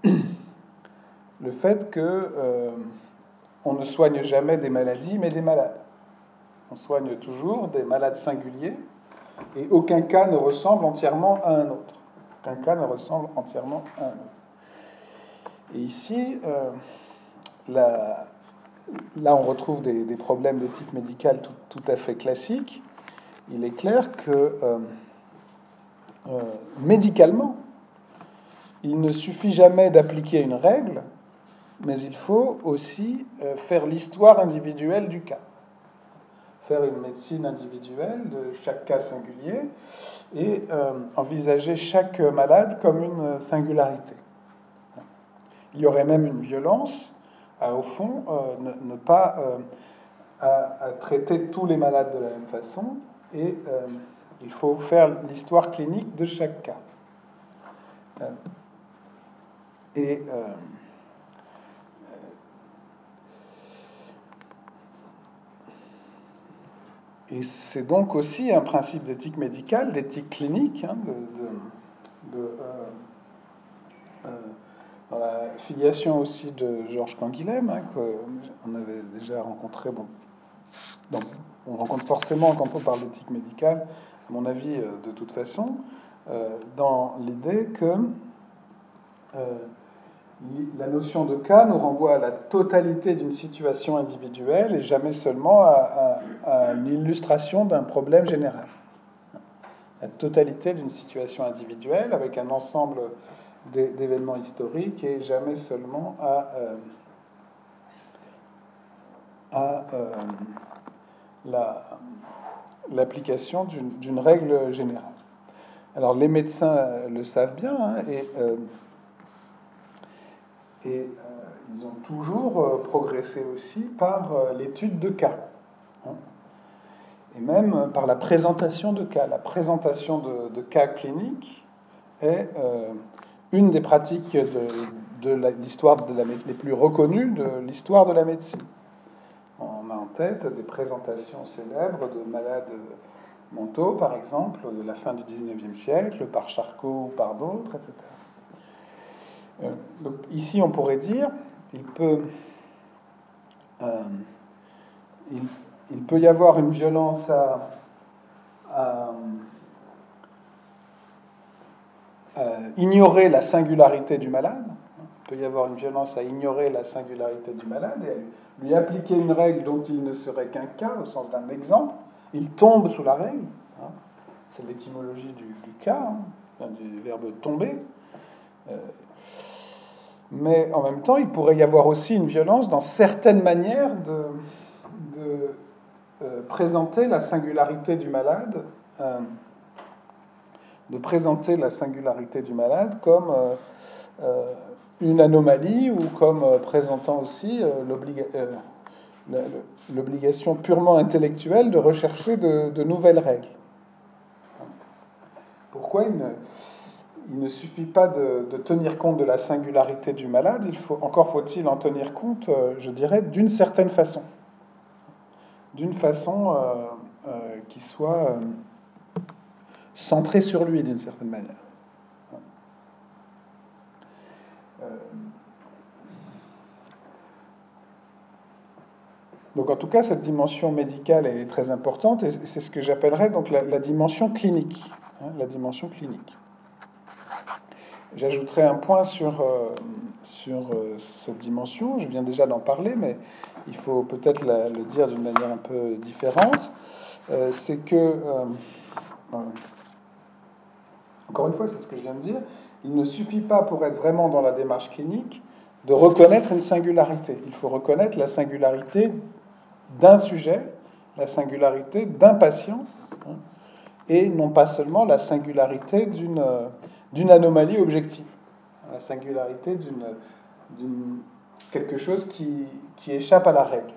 [coughs] le fait que euh, on ne soigne jamais des maladies, mais des malades. On soigne toujours des malades singuliers, et aucun cas ne ressemble entièrement à un autre. Aucun cas ne ressemble entièrement à un autre. Et ici, euh, là, on retrouve des, problèmes d'éthique médicale tout, à fait classiques. Il est clair que euh, médicalement, il ne suffit jamais d'appliquer une règle mais il faut aussi euh, faire l'histoire individuelle du cas. Faire une médecine individuelle de chaque cas singulier et euh, envisager chaque malade comme une singularité. Il y aurait même une violence au fond, euh, ne, pas à, traiter tous les malades de la même façon et il faut faire l'histoire clinique de chaque cas. et c'est donc aussi un principe d'éthique médicale, d'éthique clinique, hein, de, euh, euh, dans la filiation aussi de Georges Canguilhem, hein, qu'on avait déjà rencontré. Donc, on rencontre forcément quand on parle d'éthique médicale, à mon avis, euh, de toute façon, dans l'idée que la notion de cas nous renvoie à la totalité d'une situation individuelle et jamais seulement à, une illustration d'un problème général. La totalité d'une situation individuelle avec un ensemble d'événements historiques et jamais seulement à, euh, euh, l'application d'une règle générale. Alors les médecins le savent bien hein, et euh, euh, ils ont toujours euh, progressé aussi par euh, l'étude de cas. Hein. et même par la présentation de cas. La présentation de, cas cliniques est une des pratiques de, l'histoire de la, les plus reconnues de l'histoire de la médecine. On a en tête des présentations célèbres de malades mentaux, par exemple, de la fin du 19e siècle, par Charcot ou par d'autres, etc. Euh, ici, on pourrait dire, il peut, euh, il, peut y avoir une violence à, ignorer la singularité du malade. Il peut y avoir une violence à ignorer la singularité du malade et lui appliquer une règle dont il ne serait qu'un cas, au sens d'un exemple. Il tombe sous la règle. Hein. C'est l'étymologie du, cas, hein, du verbe tomber. Euh, mais en même temps, il pourrait y avoir aussi une violence dans certaines manières de, euh, présenter la singularité du malade, euh, de présenter la singularité du malade comme euh, une anomalie ou comme présentant aussi l'obligation purement intellectuelle de rechercher de, nouvelles règles. Pourquoi il ne suffit pas de, tenir compte de la singularité du malade, il faut, encore faut-il en tenir compte, euh, je dirais, d'une certaine façon. D'une façon euh, euh, qui soit centrée sur lui, d'une certaine manière. Donc en tout cas, cette dimension médicale est très importante et c'est ce que j'appellerais donc la, dimension clinique. Hein, la dimension clinique. J'ajouterai un point sur, euh, sur cette dimension. Je viens déjà d'en parler, mais il faut peut-être le dire d'une manière un peu différente. c'est que, encore une fois, c'est ce que je viens de dire, il ne suffit pas pour être vraiment dans la démarche clinique de reconnaître une singularité. Il faut reconnaître la singularité d'un sujet, la singularité d'un patient, hein, et non pas seulement la singularité d'une, d'une anomalie objective, la singularité d'une, quelque chose qui, qui, échappe à la règle.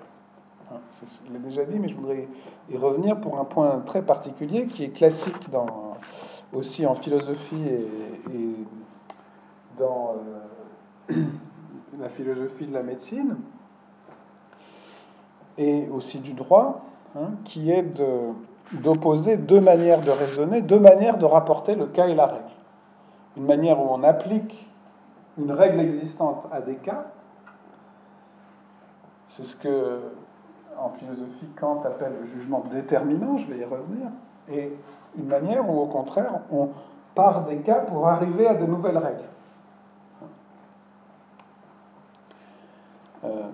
Hein, je l'ai déjà dit, mais je voudrais y revenir pour un point très particulier qui est classique dans, aussi en philosophie et, dans euh, [clears throat] la philosophie de la médecine et aussi du droit, hein, qui est d'opposer deux manières de raisonner, deux manières de rapporter le cas et la règle. Une manière où on applique une règle existante à des cas, c'est ce que en philosophie Kant appelle le jugement déterminant, je vais y revenir, et une manière où au contraire on part des cas pour arriver à de nouvelles règles. Euh,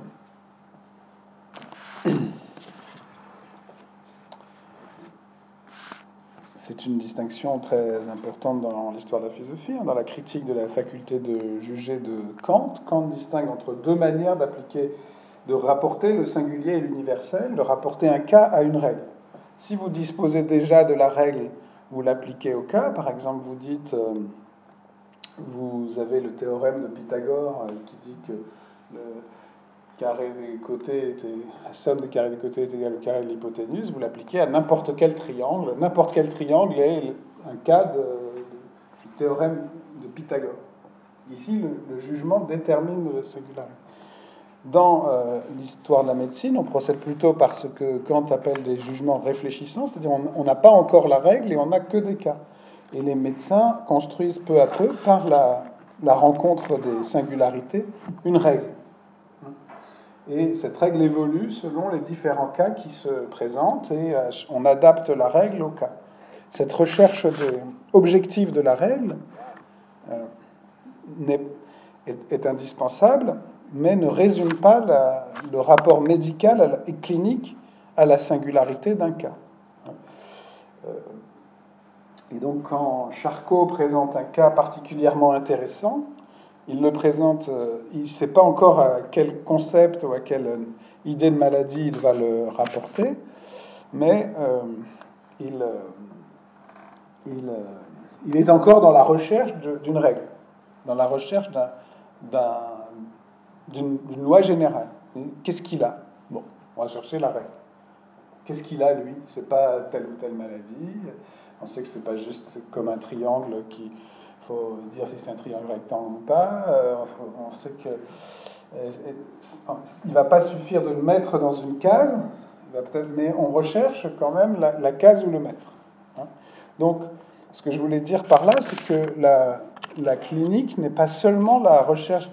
c'est une distinction très importante dans l'histoire de la philosophie, hein, dans la critique de la faculté de juger de Kant. Kant distingue entre deux manières d'appliquer, de rapporter le singulier et l'universel, de rapporter un cas à une règle. Si vous disposez déjà de la règle, vous l'appliquez au cas. Par exemple, vous dites, euh, vous avez le théorème de Pythagore euh, qui dit que le, carré des côtés la somme des carrés des côtés est égale au carré de l'hypoténuse, vous l'appliquez à n'importe quel triangle. N'importe quel triangle est un cas de, du théorème de Pythagore. Ici, le, jugement détermine le singularité. Dans euh, l'histoire de la médecine, on procède plutôt par ce que Kant appelle des jugements réfléchissants, c'est-à-dire on n'a pas encore la règle et on n'a que des cas. Et les médecins construisent peu à peu, par la, rencontre des singularités, une règle. Et cette règle évolue selon les différents cas qui se présentent et euh, on adapte la règle au cas. Cette recherche objective de la règle euh, est, indispensable, mais ne résume pas le rapport médical et clinique à la singularité d'un cas. Euh, et donc quand Charcot présente un cas particulièrement intéressant, il le présente, euh, il ne sait pas encore à quel concept ou à quelle idée de maladie il va le rapporter, mais euh, il, il, est encore dans la recherche d'une règle, dans la recherche d'une loi générale. Qu'est-ce qu'il a? Bon, on va chercher la règle. Qu'est-ce qu'il a, lui? C'est pas telle ou telle maladie. On sait que c'est pas juste comme un triangle qui, faut dire si c'est un triangle rectangle ou pas. Euh, on sait que euh, il va pas suffire de le mettre dans une case, mais on recherche quand même la, case où le mettre. Hein. Donc, ce que je voulais dire par là, c'est que la clinique n'est pas seulement la recherche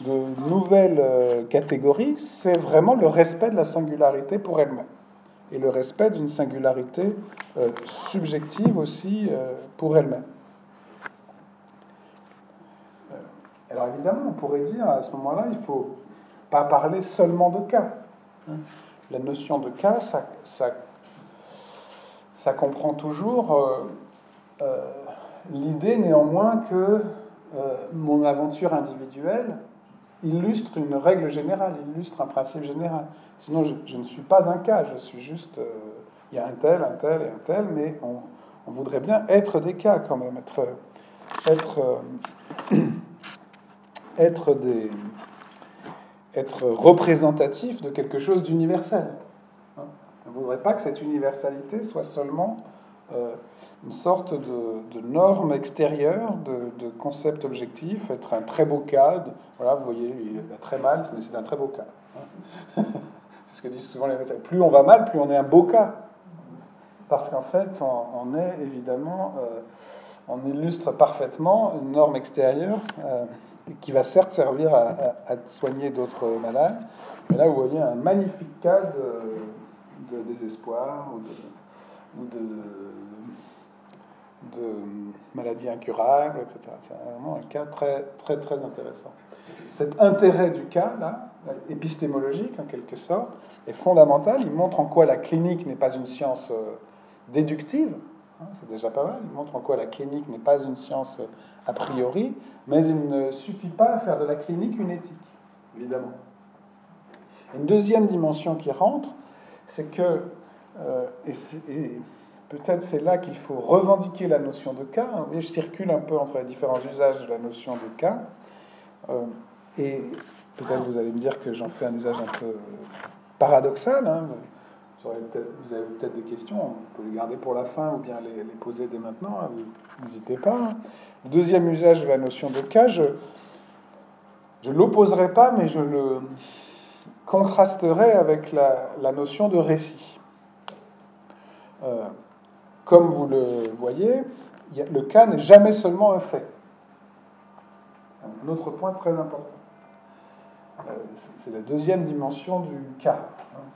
de nouvelles euh, catégories, c'est vraiment le respect de la singularité pour elle-même et le respect d'une singularité subjective aussi pour elle-même. Alors évidemment, on pourrait dire à ce moment-là, il ne faut pas parler seulement de cas. Hein. La notion de cas, ça, comprend toujours euh, euh, l'idée néanmoins que euh, mon aventure individuelle illustre une règle générale, illustre un principe général. Sinon, je, ne suis pas un cas, je suis juste... il y a un tel, un tel et un tel, mais on, voudrait bien être des cas quand même, être... être [clears throat] être, des, être représentatif de quelque chose d'universel. Hein. On ne voudrait pas que cette universalité soit seulement euh, une sorte de, norme extérieure, de, de, concept objectif, être un très beau cas. voilà, vous voyez, il va très mal, mais c'est un très beau cas. Hein. [laughs] c'est ce que disent souvent les médecins. Plus on va mal, plus on est un beau cas. Parce qu'en fait, on, est évidemment, euh, on illustre parfaitement une norme extérieure. Euh, qui va certes servir à, soigner d'autres malades, mais là vous voyez un magnifique cas de, désespoir ou de, de maladies incurables, etc. C'est vraiment un cas très, très, très intéressant. Cet intérêt du cas, là, épistémologique en quelque sorte, est fondamental. Il montre en quoi la clinique n'est pas une science euh, déductive, hein, c'est déjà pas mal. Il montre en quoi la clinique n'est pas une science euh, a priori, mais il ne suffit pas à faire de la clinique une éthique, évidemment. Une deuxième dimension qui rentre, c'est que, euh, et, peut-être c'est là qu'il faut revendiquer la notion de cas. Hein. je circule un peu entre les différents usages de la notion de cas. Euh, et peut-être vous allez me dire que j'en fais un usage un peu paradoxal. Hein. Vous, avez peut-être des questions, on peut les garder pour la fin ou bien les, poser dès maintenant, hein. n'hésitez pas. Le deuxième usage de la notion de cas, je ne l'opposerai pas, mais je le contrasterai avec la, notion de récit. Euh, comme vous le voyez, le cas n'est jamais seulement un fait. Un autre point très important. Euh, c'est la deuxième dimension du cas.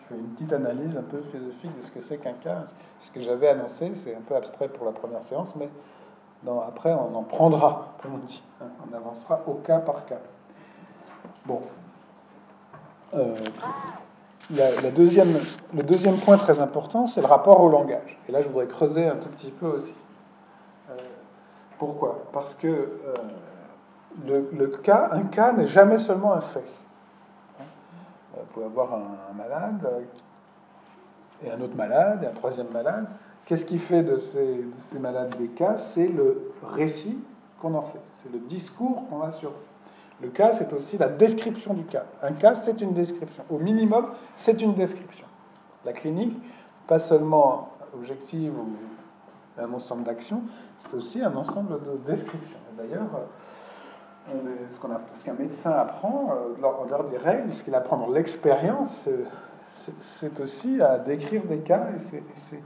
Je fais une petite analyse un peu philosophique de ce que c'est qu'un cas. Ce que j'avais annoncé, c'est un peu abstrait pour la première séance, mais après, on en prendra, comme on dit. Hein. On avancera au cas par cas. Bon. Euh, la, deuxième, le deuxième point très important, c'est le rapport au langage. Et là, je voudrais creuser un tout petit peu aussi. Euh, pourquoi? Parce que euh, le, cas, un cas n'est jamais seulement un fait. Vous pouvez avoir un, malade et un autre malade et un troisième malade. Qu'est-ce qui fait de ces, malades des cas? C'est le récit qu'on en fait, c'est le discours qu'on a sur le cas, c'est aussi la description du cas. Un cas, c'est une description. Au minimum, c'est une description. La clinique, pas seulement objective ou un ensemble d'actions, c'est aussi un ensemble de descriptions. D'ailleurs, ce qu'un médecin apprend euh, lors des règles, ce qu'il apprend dans l'expérience, c'est aussi à décrire des cas et c'est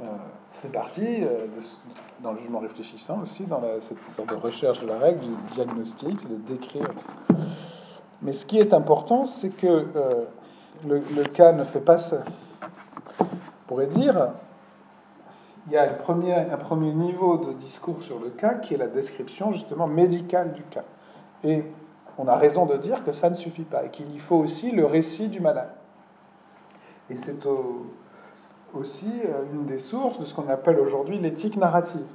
euh, fait partie euh, dans le jugement réfléchissant aussi, dans cette sorte de recherche de la règle, du diagnostic, c'est de décrire. Mais ce qui est important, c'est que euh, le, cas ne fait pas ça. On pourrait dire, il y a un premier niveau de discours sur le cas qui est la description justement médicale du cas. Et on a raison de dire que ça ne suffit pas et qu'il y faut aussi le récit du malade. Et c'est au, aussi euh, une des sources de ce qu'on appelle aujourd'hui l'éthique narrative.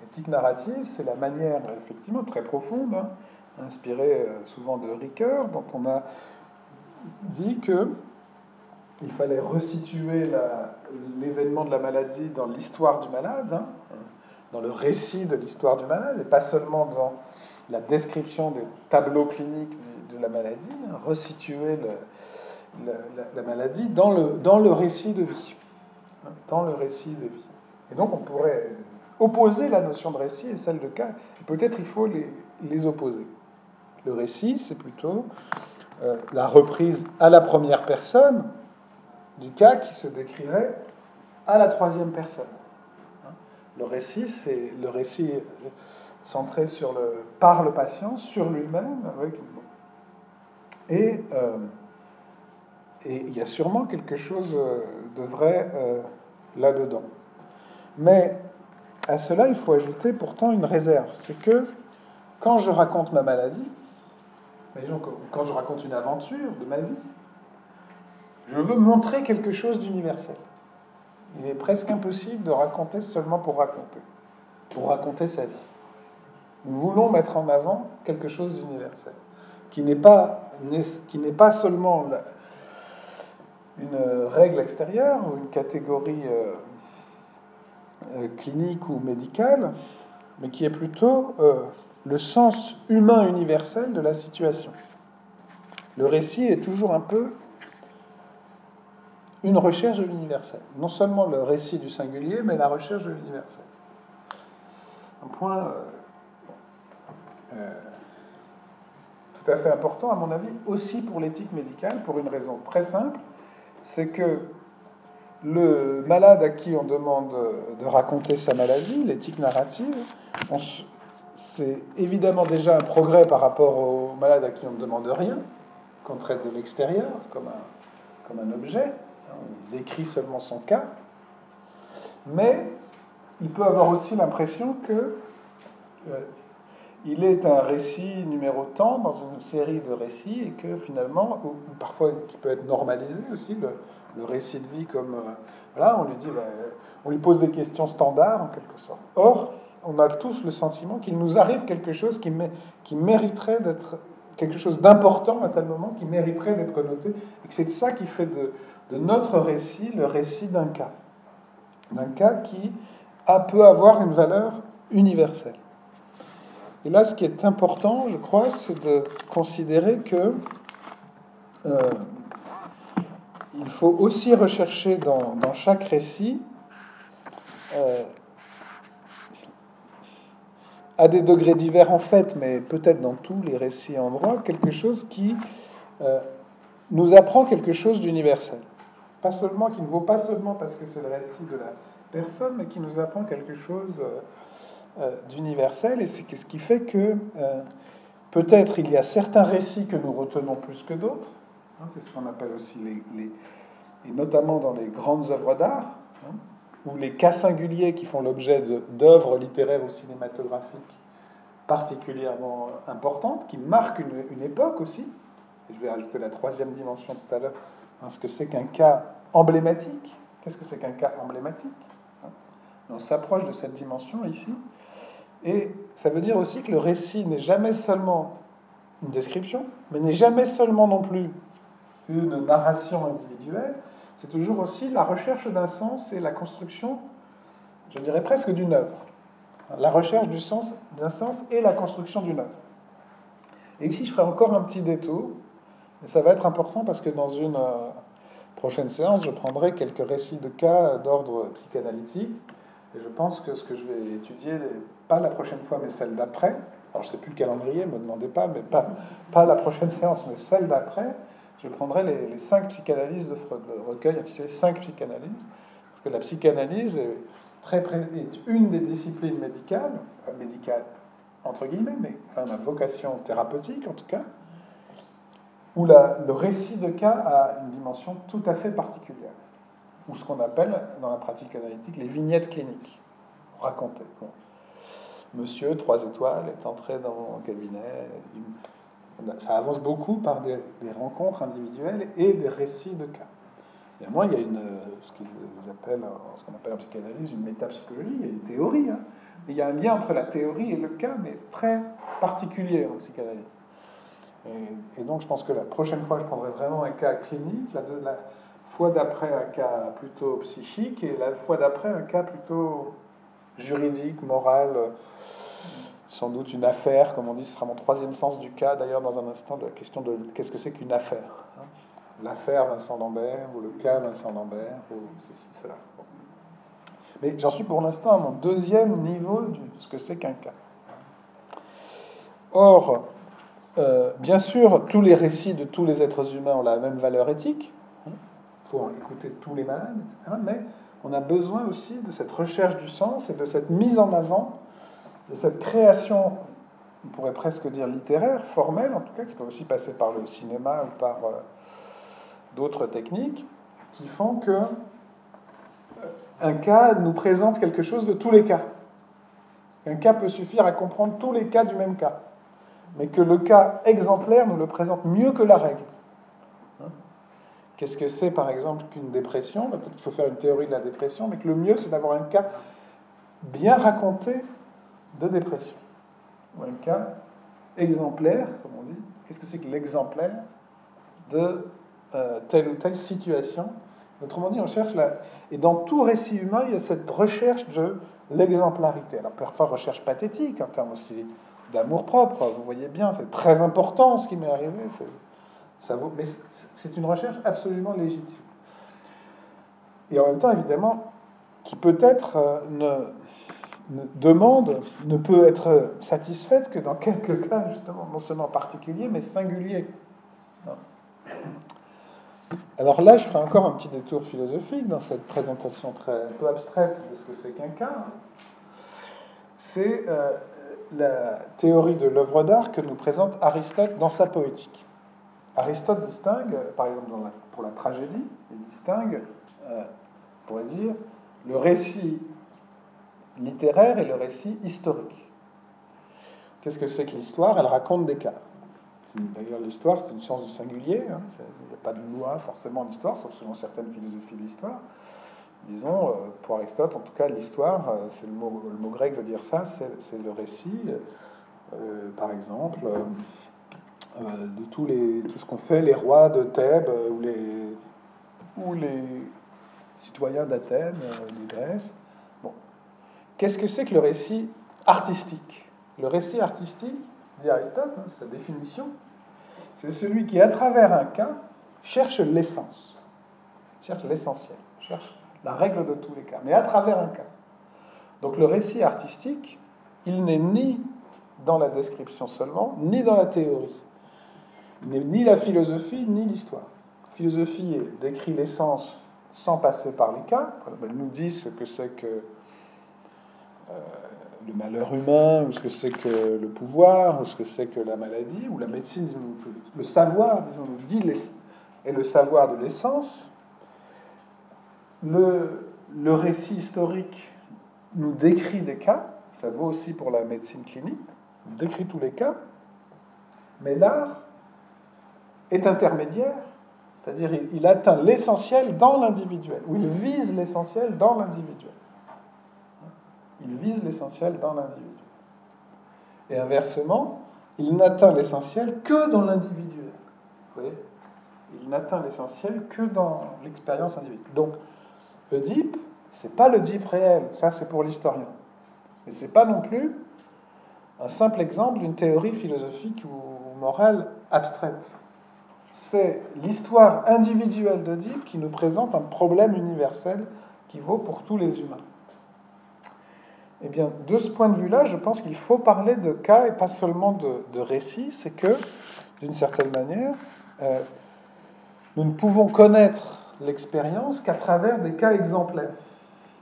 L'éthique narrative, c'est la manière effectivement très profonde, hein, inspirée euh, souvent de Ricoeur, dont on a dit que il fallait resituer l'événement de la maladie dans l'histoire du malade, hein, dans le récit de l'histoire du malade, et pas seulement dans la description des tableaux cliniques de la maladie, hein, resituer le, la, maladie dans le, dans le récit de vie. Dans le récit de vie. Et donc on pourrait opposer la notion de récit et celle de cas, peut-être il faut les, les, opposer. Le récit, c'est plutôt euh, la reprise à la première personne du cas qui se décrirait à la troisième personne. Le récit, c'est le récit centré sur le, par le patient, sur lui-même, et euh, et il y a sûrement quelque chose euh, de vrai euh, là-dedans. Mais à cela, il faut ajouter pourtant une réserve. C'est que quand je raconte ma maladie, quand je raconte une aventure de ma vie, je veux montrer quelque chose d'universel. Il est presque impossible de raconter seulement pour raconter, pour raconter sa vie. Nous voulons mettre en avant quelque chose d'universel, qui n'est pas, qui n'est pas seulement une règle extérieure ou une catégorie euh, euh, clinique ou médicale, mais qui est plutôt euh, le sens humain universel de la situation. Le récit est toujours un peu une recherche de l'universel. Non seulement le récit du singulier, mais la recherche de l'universel. Un point tout à fait important, à mon avis, aussi pour l'éthique médicale, pour une raison très simple c'est que le malade à qui on demande de raconter sa maladie, l'éthique narrative, c'est évidemment déjà un progrès par rapport au malade à qui on ne demande rien, qu'on traite de l'extérieur comme un, comme un objet, hein, on décrit seulement son cas. mais il peut avoir aussi l'impression que euh, il est un récit numéro tant dans une série de récits et que finalement, ou, parfois qui peut être normalisé aussi, le, récit de vie comme... Euh, voilà, on lui dit, bah, on lui pose des questions standards en quelque sorte. Or, on a tous le sentiment qu'il nous arrive quelque chose qui, mériterait d'être quelque chose d'important à tel moment, qui mériterait d'être noté, et que c'est ça qui fait de, notre récit le récit d'un cas. D'un cas qui peut avoir une valeur universelle. Et là, ce qui est important, je crois, c'est de considérer que euh, il faut aussi rechercher dans, chaque récit, euh, à des degrés divers en fait, mais peut-être dans tous les récits en droit, quelque chose qui euh, nous apprend quelque chose d'universel. Pas seulement, qui ne vaut pas seulement parce que c'est le récit de la personne, mais qui nous apprend quelque chose d'universel, et c'est ce qui fait que euh, peut-être il y a certains récits que nous retenons plus que d'autres, hein, c'est ce qu'on appelle aussi les, et notamment dans les grandes œuvres d'art, hein, ou les cas singuliers qui font l'objet d'œuvres littéraires ou cinématographiques particulièrement importantes, qui marquent une, époque aussi. je vais ajouter la troisième dimension tout à l'heure, hein, ce que c'est qu'un cas emblématique. Qu'est-ce que c'est qu'un cas emblématique On s'approche de cette dimension ici. Et ça veut dire aussi que le récit n'est jamais seulement une description, mais n'est jamais seulement non plus une narration individuelle, c'est toujours aussi la recherche d'un sens et la construction, je dirais presque d'une œuvre. La recherche du sens, d'un sens et la construction d'une œuvre. Et ici, je ferai encore un petit détour, et ça va être important parce que dans une euh, prochaine séance, je prendrai quelques récits de cas d'ordre psychanalytique, et je pense que ce que je vais étudier pas la prochaine fois, mais celle d'après. Alors, je ne sais plus le calendrier, ne me demandez pas, mais pas, pas la prochaine [laughs] séance, mais celle d'après. Je prendrai les, cinq psychanalyses de Freud, le recueil intitulé Cinq psychanalyses, parce que la psychanalyse est, très, est une des disciplines médicales, médicales entre guillemets, mais quand même vocation thérapeutique en tout cas, où la, le récit de cas a une dimension tout à fait particulière, ou ce qu'on appelle dans la pratique analytique les vignettes cliniques, racontées. Monsieur, trois étoiles, est entré dans mon cabinet. Ça avance beaucoup par des, rencontres individuelles et des récits de cas. Néanmoins, il y a une, ce qu'ils appellent, ce qu'on appelle en psychanalyse, une métapsychologie, il y a une théorie. Hein. il y a un lien entre la théorie et le cas, mais très particulier en psychanalyse. Et, donc, je pense que la prochaine fois, je prendrai vraiment un cas clinique, la, la fois d'après, un cas plutôt psychique, et la fois d'après, un cas plutôt juridique, moral, sans doute une affaire, comme on dit, ce sera mon troisième sens du cas, d'ailleurs dans un instant, de la question de qu'est-ce que c'est qu'une affaire. Hein. L'affaire Vincent Lambert, ou le cas Vincent Lambert, ou ceci, cela. Mais j'en suis pour l'instant à mon deuxième niveau de ce que c'est qu'un cas. Or, euh, bien sûr, tous les récits de tous les êtres humains ont la même valeur éthique. Il hein. faut écouter tous les malades, etc. Mais on a besoin aussi de cette recherche du sens et de cette mise en avant de cette création, on pourrait presque dire littéraire, formelle en tout cas, qui peut aussi passer par le cinéma ou par euh, d'autres techniques, qui font que euh, un cas nous présente quelque chose de tous les cas. Un cas peut suffire à comprendre tous les cas du même cas, mais que le cas exemplaire nous le présente mieux que la règle. Qu'est-ce que c'est par exemple qu'une dépression? Peut-être qu'il faut faire une théorie de la dépression, mais que le mieux c'est d'avoir un cas bien raconté de dépression. Ou un cas exemplaire, comme on dit. Qu'est-ce que c'est que l'exemplaire de euh, telle ou telle situation? Autrement dit, on cherche la... Et dans tout récit humain, il y a cette recherche de l'exemplarité. Alors parfois recherche pathétique en termes aussi d'amour propre. Vous voyez bien, c'est très important ce qui m'est arrivé. Ça vaut... Mais c'est une recherche absolument légitime. Et en même temps, évidemment, qui peut-être euh, ne demande ne peut être satisfaite que dans quelques cas, justement, non seulement particuliers, mais singuliers. Alors là, je ferai encore un petit détour philosophique dans cette présentation très peu abstraite de ce que c'est qu'un cas. C'est euh, la théorie de l'œuvre d'art que nous présente Aristote dans sa poétique. Aristote distingue, par exemple pour la tragédie, il distingue, euh, on pourrait dire, le récit littéraire et le récit historique. Qu'est-ce que c'est que l'histoire? Elle raconte des cas. D'ailleurs, l'histoire, c'est une science du singulier. Hein. Il n'y a pas de loi forcément d'histoire, sauf selon certaines philosophies de l'histoire. Disons, euh, pour Aristote, en tout cas, l'histoire, euh, c'est le mot, grec veut dire ça, c'est le récit, par exemple, de tous les, tout ce qu'ont fait les rois de Thèbes ou les, ou les citoyens d'Athènes, de Grèce. Bon. Qu'est-ce que c'est que le récit artistique? Le récit artistique, dit Aristote, hein, sa définition, c'est celui qui, à travers un cas, cherche l'essence, cherche l'essentiel, cherche la règle de tous les cas, mais à travers un cas. Donc le récit artistique, il n'est ni dans la description seulement, ni dans la théorie. Ni la philosophie, ni l'histoire. La philosophie décrit l'essence sans passer par les cas. Elle nous dit ce que c'est que euh, le malheur humain, ou ce que c'est que le pouvoir, ou ce que c'est que la maladie, ou la médecine, le savoir, disons, nous dit et le savoir de l'essence. Le, le récit historique nous décrit des cas, ça vaut aussi pour la médecine clinique, décrit tous les cas, mais l'art est intermédiaire, c'est-à-dire il, atteint l'essentiel dans l'individuel, ou il vise l'essentiel dans l'individuel. Il vise l'essentiel dans l'individuel. Et inversement, il n'atteint l'essentiel que dans l'individuel. Vous voyez? Il n'atteint l'essentiel que dans l'expérience individuelle. Donc, Oedipe, c'est pas l'Oedipe réel, ça c'est pour l'historien. Mais c'est pas non plus un simple exemple d'une théorie philosophique ou morale abstraite. C'est l'histoire individuelle d'Oedipe qui nous présente un problème universel qui vaut pour tous les humains. Eh bien, de ce point de vue-là, je pense qu'il faut parler de cas et pas seulement de, récits. C'est que, d'une certaine manière, euh, nous ne pouvons connaître l'expérience qu'à travers des cas exemplaires.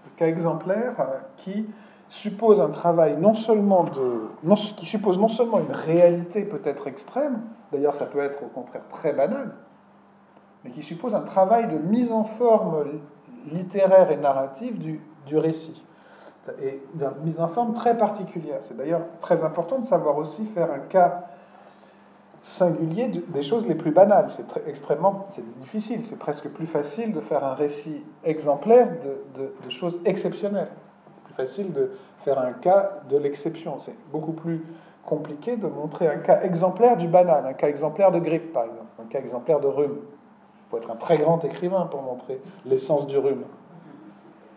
Des cas exemplaires euh, qui supposent un travail non seulement de. Non, qui suppose non seulement une réalité peut-être extrême, d'ailleurs ça peut être au contraire très banal, mais qui suppose un travail de mise en forme littéraire et narrative du, du récit. Et une mise en forme très particulière. C'est d'ailleurs très important de savoir aussi faire un cas singulier des choses les plus banales. C'est extrêmement c'est difficile, c'est presque plus facile de faire un récit exemplaire de, de, choses exceptionnelles. Plus facile de faire un cas de l'exception. C'est beaucoup plus compliqué de montrer un cas exemplaire du banal, un cas exemplaire de grippe par exemple, un cas exemplaire de rhume. Il faut être un très grand écrivain pour montrer l'essence du rhume.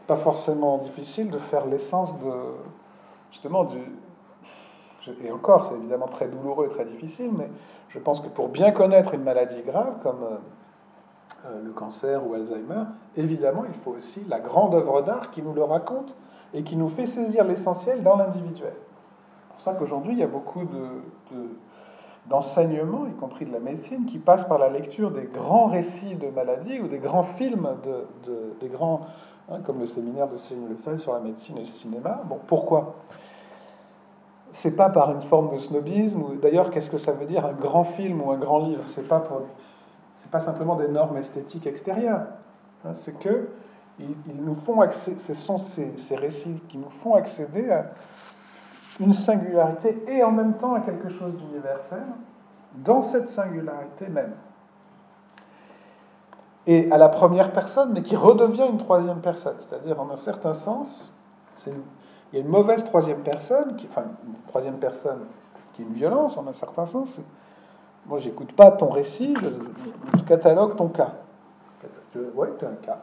Pas forcément difficile de faire l'essence de justement du, et encore, c'est évidemment très douloureux et très difficile, mais je pense que pour bien connaître une maladie grave comme euh, euh, le cancer ou Alzheimer, évidemment, il faut aussi la grande œuvre d'art qui nous le raconte et qui nous fait saisir l'essentiel dans l'individuel. C'est pour ça qu'aujourd'hui, il y a beaucoup de, d'enseignements, y compris de la médecine, qui passent par la lecture des grands récits de maladies ou des grands films, de, des grands, hein, comme le séminaire de Céline Lefebvre sur la médecine et le cinéma. Bon, pourquoi? C'est pas par une forme de snobisme, d'ailleurs, qu'est-ce que ça veut dire un grand film ou un grand livre? C'est pas pour, c'est pas simplement des normes esthétiques extérieures. Hein, c'est que ils, nous font accéder, ce sont ces, ces, récits qui nous font accéder à une singularité et en même temps à quelque chose d'universel dans cette singularité même. Et à la première personne, mais qui redevient une troisième personne. C'est-à-dire, en un certain sens, il y a une mauvaise troisième personne, qui, enfin une troisième personne qui est une violence en un certain sens. Moi, j'écoute pas ton récit, je, catalogue ton cas. Oui, tu as un cas.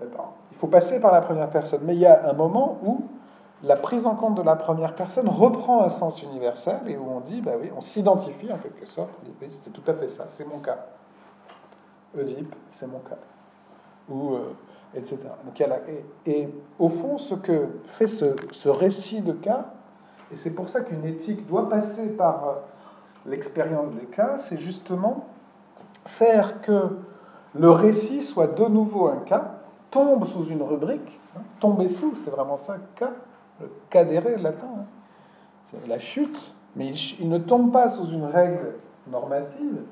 Il faut passer par la première personne. Mais il y a un moment où la prise en compte de la première personne reprend un sens universel et où on dit, bah oui, on s'identifie en quelque sorte. C'est tout à fait ça, c'est mon cas. Oedipe, c'est mon cas. Ou euh, etc. Donc, et, au fond, ce que fait ce, récit de cas, et c'est pour ça qu'une éthique doit passer par euh, l'expérience des cas, c'est justement faire que le récit soit de nouveau un cas, tombe sous une rubrique, hein, tomber sous, c'est vraiment ça, cas, le cadéré latin, hein. c'est la chute, mais il, ne tombe pas sous une règle normative,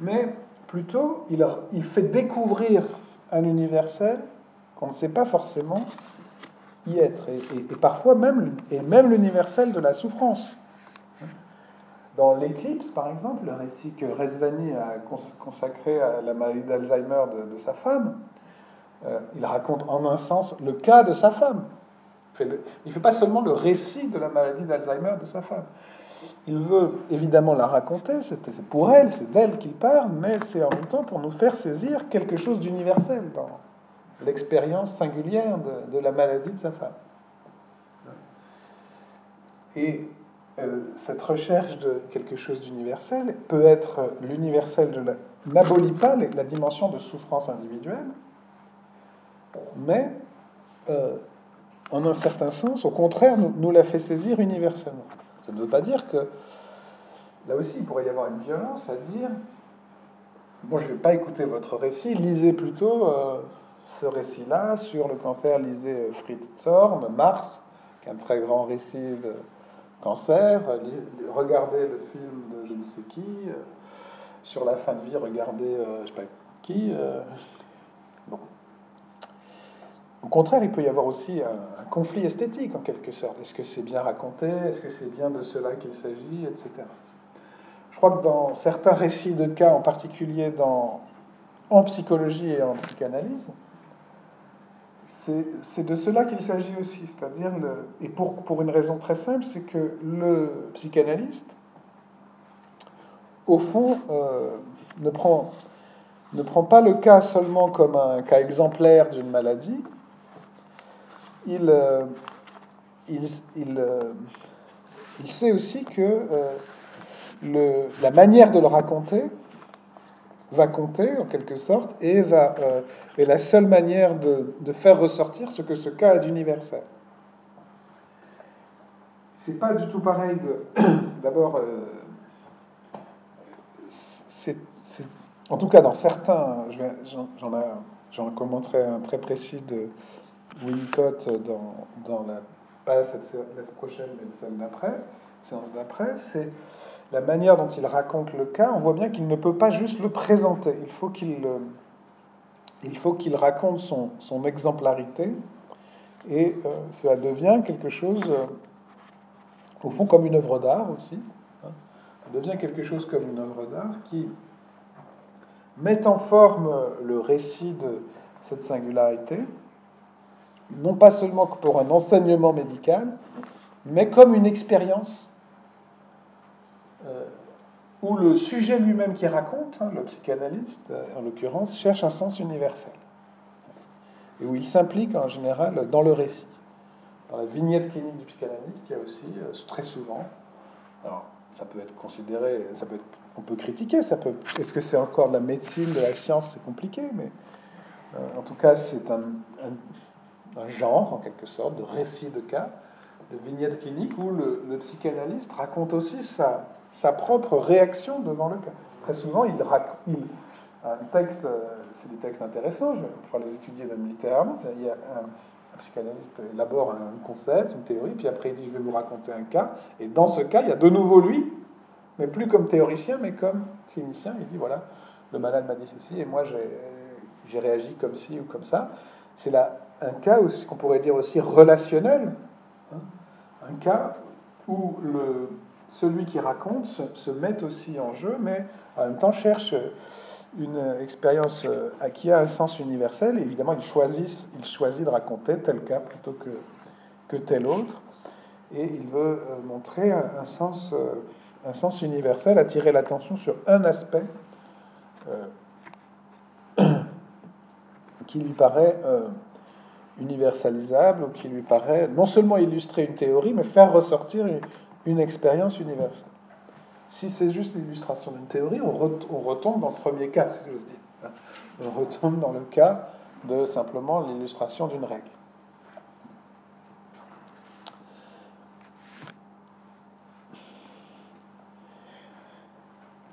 mais plutôt il, fait découvrir un universel qu'on ne sait pas forcément y être, et, parfois même, et même l'universel de la souffrance. Dans l'éclipse, par exemple, le récit que Resvani a consacré à la maladie d'Alzheimer de, sa femme, euh, il raconte en un sens le cas de sa femme. Il ne fait pas seulement le récit de la maladie d'Alzheimer de sa femme. Il veut évidemment la raconter, c'est pour elle, c'est d'elle qu'il parle, mais c'est en même temps pour nous faire saisir quelque chose d'universel dans l'expérience singulière de, la maladie de sa femme. Et euh, cette recherche de quelque chose d'universel peut être l'universel de la n'abolit pas la dimension de souffrance individuelle, mais euh, en un certain sens, au contraire, nous, la fait saisir universellement. Ça ne veut pas dire que là aussi il pourrait y avoir une violence à dire bon, je ne vais pas écouter votre récit, lisez plutôt euh, ce récit-là sur le cancer, lisez Fritz Zorn, Mars, qui est un très grand récit de cancer, regardez le film de je ne sais qui, euh, sur la fin de vie, regardez euh, je ne sais pas qui. Euh, bon. Au contraire, il peut y avoir aussi un, conflit esthétique en quelque sorte. Est-ce que c'est bien raconté? Est-ce que c'est bien de cela qu'il s'agit? Etc. Je crois que dans certains récits de cas, en particulier dans, en psychologie et en psychanalyse, c'est de cela qu'il s'agit aussi, c'est-à-dire, et pour, pour une raison très simple, c'est que le psychanalyste, au fond, euh, ne, prend, ne prend pas le cas seulement comme un cas exemplaire d'une maladie, il, euh, il, euh, il, sait aussi que le, la manière de le raconter va compter en quelque sorte et va euh, est la seule manière de, de, faire ressortir ce que ce cas a d'universel. C'est pas du tout pareil [coughs] d'abord euh, c'est en tout cas dans certains j'en j'en commenterai un très précis de Winnicott dans, dans la pas cette la prochaine mais celle d'après séance d'après c'est la manière dont il raconte le cas, on voit bien qu'il ne peut pas juste le présenter. Il faut qu'il euh, il faut qu'il raconte son, son, exemplarité et euh, cela devient quelque chose, euh, au fond, comme une œuvre d'art aussi. Hein. Ça devient quelque chose comme une œuvre d'art qui met en forme le récit de cette singularité, non pas seulement pour un enseignement médical, mais comme une expérience euh, où le sujet lui-même qui raconte, hein, le psychanalyste euh, en l'occurrence, cherche un sens universel. Et où il s'implique en général dans le récit. Dans la vignette clinique du psychanalyste, il y a aussi euh, très souvent, alors ça peut être considéré, ça peut être, on peut critiquer, ça peut, est-ce que c'est encore de la médecine, de la science, c'est compliqué, mais en tout cas c'est un, un, genre en quelque sorte de récit de cas, de vignette clinique où le, psychanalyste raconte aussi sa, sa propre réaction devant le cas. Très souvent, il, raconte un texte, euh, c'est des textes intéressants, je pourrais les étudier même littéralement. Il y a un, psychanalyste élabore un concept, une théorie, puis après il dit je vais vous raconter un cas, et dans ce cas, il y a de nouveau lui, mais plus comme théoricien, mais comme clinicien. Il dit voilà, le malade m'a dit ceci, et moi j'ai réagi comme ci ou comme ça. C'est là un cas aussi qu'on pourrait dire aussi relationnel, hein. un cas où le celui qui raconte se, met aussi en jeu, mais en même temps cherche une expérience euh, qui a un sens universel. Évidemment, il choisit, il choisit de raconter tel cas plutôt que, que tel autre. Et il veut euh, montrer un, sens, euh, un sens universel, attirer l'attention sur un aspect [coughs] qui lui paraît universalisable ou qui lui paraît non seulement illustrer une théorie, mais faire ressortir une expérience universelle. Si c'est juste l'illustration d'une théorie, on, retombe dans le premier cas, si j'ose dire. On retombe dans le cas de simplement l'illustration d'une règle.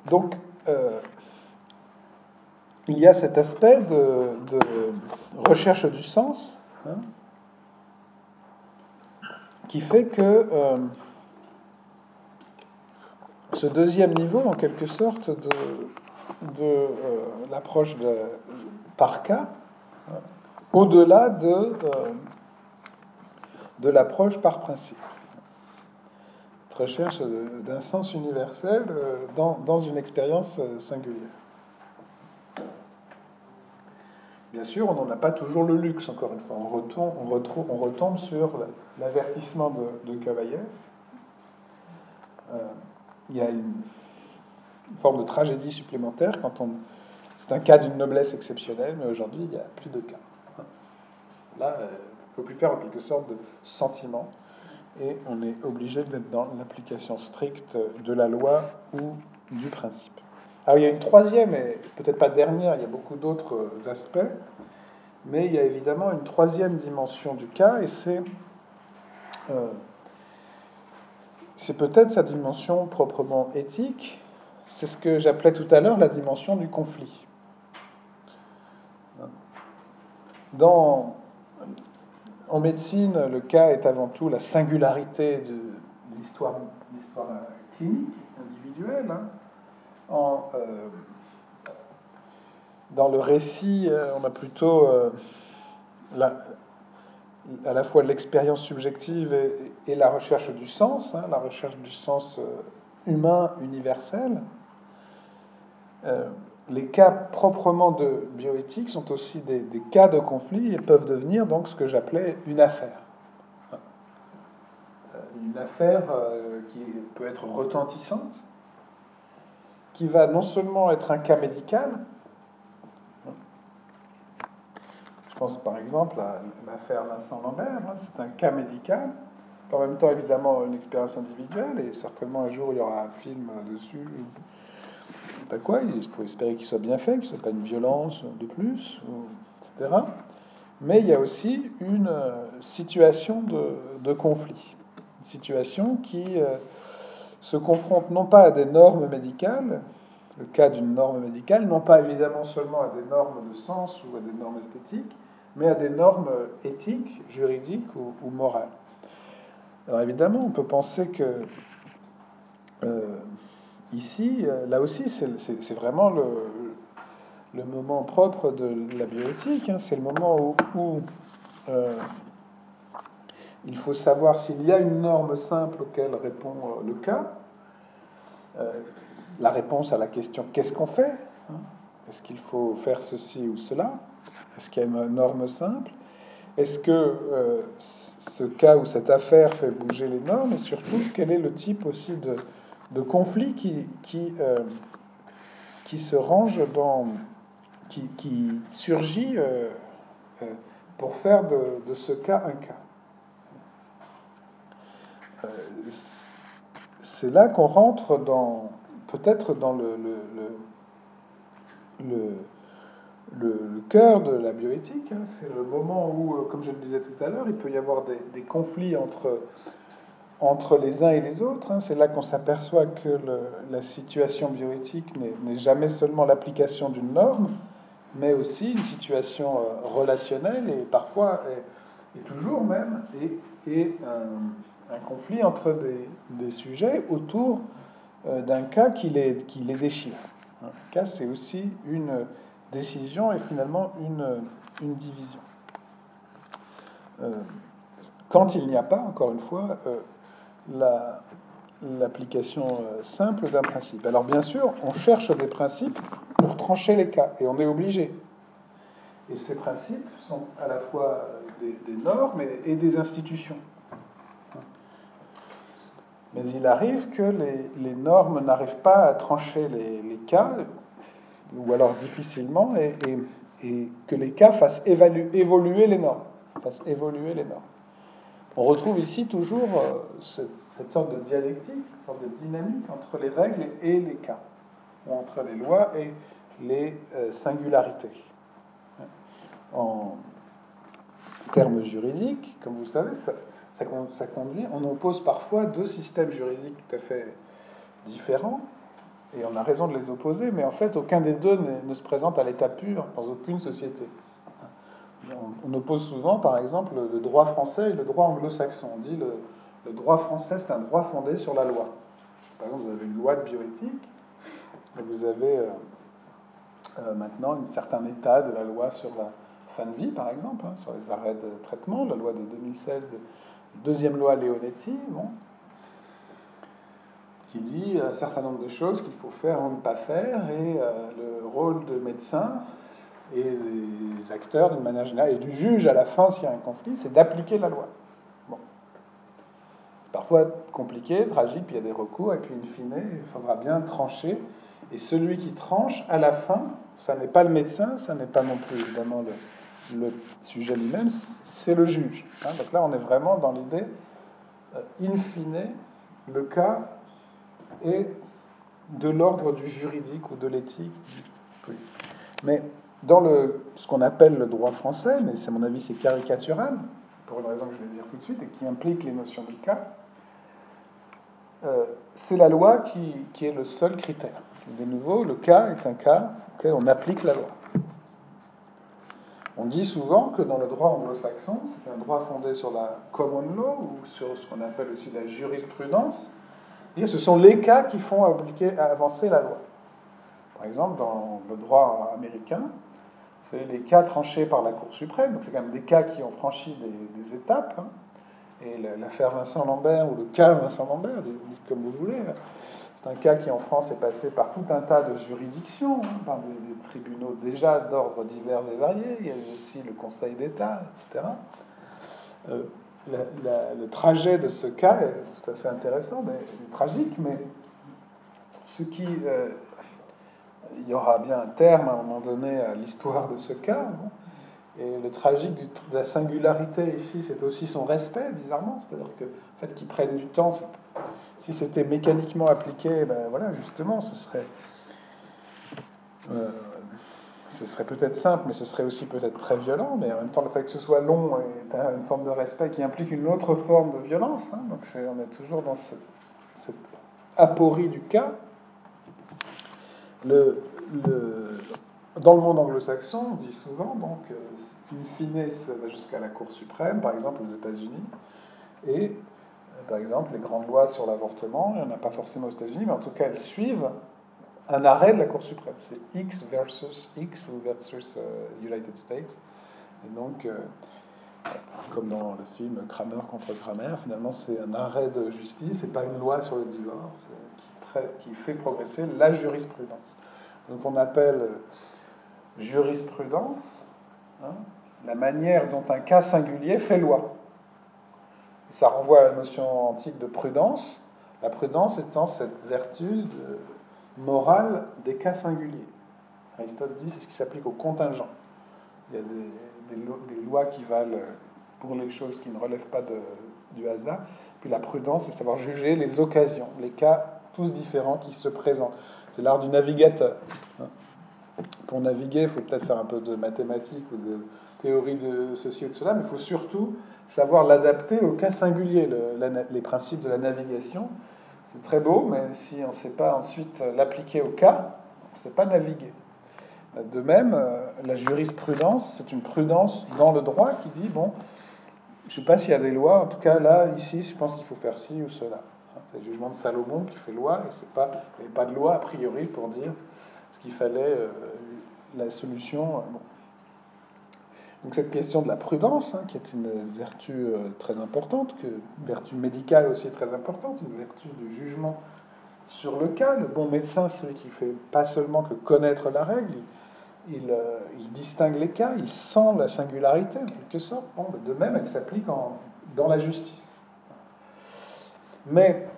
Donc, euh, il y a cet aspect de, recherche du sens hein, qui fait que euh, ce deuxième niveau, en quelque sorte, de, de euh, l'approche par cas, au-delà de, euh, de l'approche par principe. Recherche d'un sens universel dans, dans, une expérience singulière. Bien sûr, on n'en a pas toujours le luxe, encore une fois. On retombe, sur l'avertissement de, de Cavaillès. il y a une, forme de tragédie supplémentaire quand on. C'est un cas d'une noblesse exceptionnelle, mais aujourd'hui, il n'y a plus de cas. Là, euh, on ne peut plus faire en quelque sorte de sentiment, et on est obligé d'être dans l'application stricte de la loi ou du principe. Alors, il y a une troisième, et peut-être pas dernière, il y a beaucoup d'autres aspects, mais il y a évidemment une troisième dimension du cas, et c'est. Euh, c'est peut-être sa dimension proprement éthique, c'est ce que j'appelais tout à l'heure la dimension du conflit. Dans, en médecine, le cas est avant tout la singularité de l'histoire, clinique, individuelle. Hein. Euh, dans le récit, euh, on a plutôt euh, à la fois l'expérience subjective et, la recherche du sens, hein, la recherche du sens humain universel. Les cas proprement de bioéthique sont aussi des, cas de conflit et peuvent devenir donc ce que j'appelais une affaire. Une affaire qui peut être retentissante, qui va non seulement être un cas médical, je pense par exemple à l'affaire Vincent Lambert, hein, c'est un cas médical, en même temps évidemment une expérience individuelle, et certainement un jour il y aura un film dessus pas quoi, il faut espérer qu'il soit bien fait, qu'il ne soit pas une violence de plus, etc. Mais il y a aussi une euh, situation de, conflit, une situation qui euh, se confronte non pas à des normes médicales, le cas d'une norme médicale, non pas évidemment seulement à des normes de sens ou à des normes esthétiques, mais à des normes éthiques, juridiques ou, morales. Alors évidemment, on peut penser que euh, Ici, là aussi, c'est vraiment le, le, moment propre de la bioéthique. Hein. C'est le moment où, euh, il faut savoir s'il y a une norme simple auquel répond euh, le cas. la réponse à la question qu'est-ce qu'on fait hein? Est-ce qu'il faut faire ceci ou cela? Est-ce qu'il y a une norme simple? Est-ce que ce cas ou cette affaire fait bouger les normes? Et surtout, quel est le type aussi de de conflits qui, qui, euh, qui se range dans. qui, qui surgit euh, euh, pour faire de, de, ce cas un cas? C'est là qu'on rentre dans. peut-être dans le, le, le, le cœur de la bioéthique. Hein. C'est le moment où, comme je le disais tout à l'heure, il peut y avoir des, conflits entre entre les uns et les autres. Hein. C'est là qu'on s'aperçoit que la situation bioéthique n'est jamais seulement l'application d'une norme, mais aussi une situation euh, relationnelle et parfois, et, toujours même, et, conflit entre des, sujets autour euh, d'un cas qui les, qui les déchire. Un cas, c'est aussi une décision et finalement une, une division. Euh, quand il n'y a pas, encore une fois, l'application euh, simple d'un principe. Alors bien sûr, on cherche des principes pour trancher les cas, et on est obligé. Et ces principes sont à la fois des, normes et, des institutions. Mais il arrive que les, normes n'arrivent pas à trancher les, cas, ou alors difficilement, et, et, que les cas fassent évoluer les normes. Fassent évoluer les normes. On retrouve ici toujours euh, cette, sorte de dialectique, cette sorte de dynamique entre les règles et les cas, ou entre les lois et les euh, singularités. En termes juridiques, comme vous le savez, ça, ça, conduit, on oppose parfois deux systèmes juridiques tout à fait différents, et on a raison de les opposer, mais en fait, aucun des deux ne se présente à l'état pur dans aucune société on, oppose souvent, par exemple, le droit français et le droit anglo-saxon. On dit le, le droit français, c'est un droit fondé sur la loi. Par exemple, vous avez une loi de bioéthique, et vous avez euh, euh, maintenant un certain état de la loi sur la fin de vie, par exemple, hein, sur les arrêts de traitement, la loi de 2016, de, deuxième loi Leonetti, bon, qui dit un certain nombre de choses qu'il faut faire ou ne pas faire, et euh, le rôle de médecin et des acteurs d'une manière générale, et du juge à la fin s'il y a un conflit, c'est d'appliquer la loi. Bon. C'est parfois compliqué, tragique, puis il y a des recours, et puis in fine, il faudra bien trancher. Et celui qui tranche, à la fin, ça n'est pas le médecin, ça n'est pas non plus évidemment le, le sujet lui-même, c'est le juge. Hein. donc là, on est vraiment dans l'idée, euh, in fine, le cas est de l'ordre du juridique ou de l'éthique. Mais dans le, ce qu'on appelle le droit français, mais c'est mon avis c'est caricatural, pour une raison que je vais dire tout de suite, et qui implique les notions de cas, euh, c'est la loi qui, qui, est le seul critère. De nouveau, le cas est un cas auquel on applique la loi. On dit souvent que dans le droit anglo-saxon, c'est un droit fondé sur la common law ou sur ce qu'on appelle aussi la jurisprudence, ce sont les cas qui font appliquer, avancer la loi. Par exemple, dans le droit américain, c'est les cas tranchés par la Cour suprême, donc c'est quand même des cas qui ont franchi des, étapes. Hein. Et l'affaire Vincent Lambert, ou le cas Vincent Lambert, dites comme vous voulez, c'est un cas qui en France est passé par tout un tas de juridictions, hein, par des, tribunaux déjà d'ordre divers et variés, il y a aussi le Conseil d'État, etc. Euh, le trajet de ce cas est tout à fait intéressant, mais tragique, mais ce qui euh, il y aura bien un terme à un moment donné à l'histoire de ce cas. Et le tragique de la singularité ici, c'est aussi son respect, bizarrement. C'est-à-dire que le fait qu'il prenne du temps, si c'était mécaniquement appliqué, ben voilà, justement, ce serait, euh, ce serait peut-être simple, mais ce serait aussi peut-être très violent. Mais en même temps, le fait que ce soit long est une forme de respect qui implique une autre forme de violence. Hein. Donc on est toujours dans cette, cette aporie du cas le, le, dans le monde anglo-saxon, on dit souvent, donc, euh, une finesse va jusqu'à la Cour suprême, par exemple aux États-Unis, et euh, par exemple les grandes lois sur l'avortement, il n'y en a pas forcément aux États-Unis, mais en tout cas elles suivent un arrêt de la Cour suprême. C'est X versus X ou versus euh, United States. Et donc, comme dans le film Kramer contre Kramer, finalement c'est un arrêt de justice et pas une loi sur le divorce qui fait progresser la jurisprudence. Donc on appelle jurisprudence hein, la manière dont un cas singulier fait loi. ça renvoie à la notion antique de prudence, la prudence étant cette vertu morale des cas singuliers. Aristote dit c'est ce qui s'applique au contingent. Il y a des, lois qui valent pour les choses qui ne relèvent pas du hasard. Puis la prudence, c'est savoir juger les occasions, les cas tous différents qui se présentent. C'est l'art du navigateur. Pour naviguer, il faut peut-être faire un peu de mathématiques ou de théorie de ceci ou de cela, mais il faut surtout savoir l'adapter au cas singulier, les principes de la navigation. C'est très beau, mais si on ne sait pas ensuite l'appliquer au cas, on ne sait pas naviguer. De même, euh, la jurisprudence, c'est une prudence dans le droit qui dit, bon, je ne sais pas s'il y a des lois, en tout cas là, ici, je pense qu'il faut faire ci ou cela. C'est le jugement de Salomon qui fait loi, et c'est pas, il n'y avait pas de loi a priori pour dire ce qu'il fallait, euh, la solution. Euh, Donc cette question de la prudence, hein, qui est une vertu euh, très importante, que, une vertu médicale aussi très importante, une vertu de jugement sur le cas. Le bon médecin, celui qui fait pas seulement que connaître la règle, il, il, distingue les cas, il sent la singularité en quelque sorte. Bon, ben, de même, elle s'applique dans la justice. Mais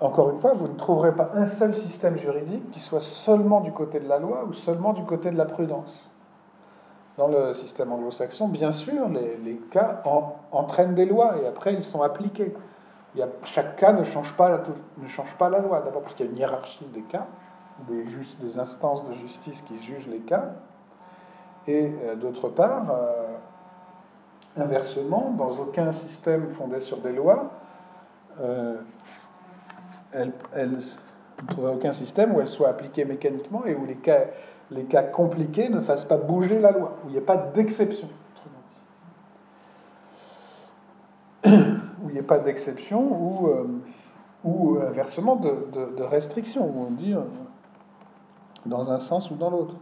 encore une fois, vous ne trouverez pas un seul système juridique qui soit seulement du côté de la loi ou seulement du côté de la prudence. Dans le système anglo-saxon, bien sûr, les, cas entraînent des lois et après ils sont appliqués. Chaque cas ne change pas la, loi. D'abord parce qu'il y a une hiérarchie des cas, des instances de justice qui jugent les cas. Et euh, d'autre part, euh, inversement, dans aucun système fondé sur des lois, euh, elle, elle ne trouverait aucun système où elle soit appliquée mécaniquement et où les cas, les cas compliqués ne fassent pas bouger la loi, où il n'y a pas d'exception. [coughs] où il n'y a pas d'exception ou, euh, inversement de, de, restriction, où on dit euh, dans un sens ou dans l'autre.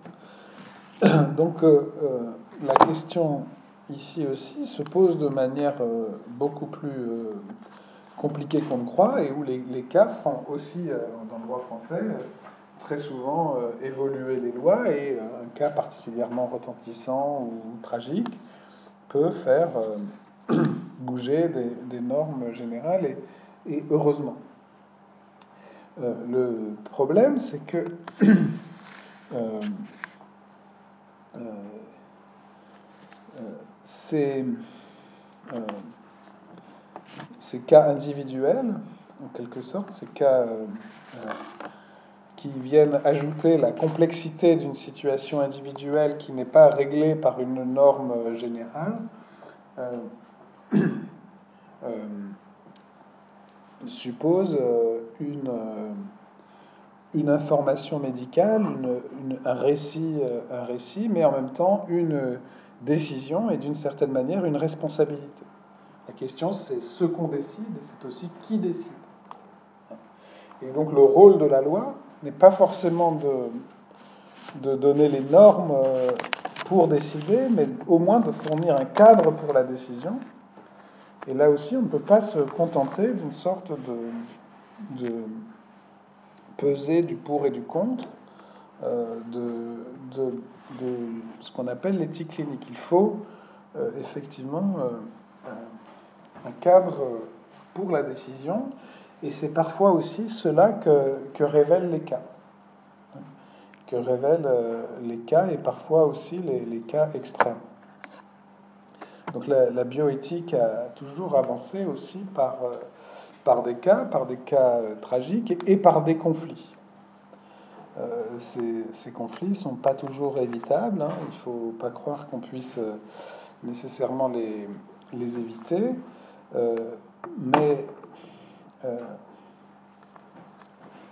[coughs] Donc, euh, la question ici aussi se pose de manière beaucoup plus compliquée qu'on ne croit et où les, cas font aussi, dans le droit français, très souvent évoluer les lois et un cas particulièrement retentissant ou tragique peut faire [clears throat] bouger des, normes générales et, heureusement. Euh, le problème, c'est que [clears throat] euh, euh, ces, ces, cas individuels, en quelque sorte, ces cas qui viennent ajouter la complexité d'une situation individuelle qui n'est pas réglée par une norme générale, [coughs] euh, suppose euh, une, euh, une information médicale, un, récit, un récit, mais en même temps une décision et d'une certaine manière une responsabilité. La question, c'est ce qu'on décide et c'est aussi qui décide. Et donc le rôle de la loi n'est pas forcément de, de donner les normes pour décider, mais au moins de fournir un cadre pour la décision et là aussi, on ne peut pas se contenter d'une sorte de, de peser du pour et du contre euh, de, de, ce qu'on appelle l'éthique clinique. Il faut euh, effectivement euh, un cadre pour la décision, et c'est parfois aussi cela que, que, révèlent les cas. Que révèlent les cas et parfois aussi les, les cas extrêmes. Donc la, bioéthique a toujours avancé aussi par, euh, par des cas, par des cas euh, tragiques et, par des conflits. Euh, ces, conflits ne sont pas toujours évitables. Hein. Il ne faut pas croire qu'on puisse nécessairement les, les éviter. Mais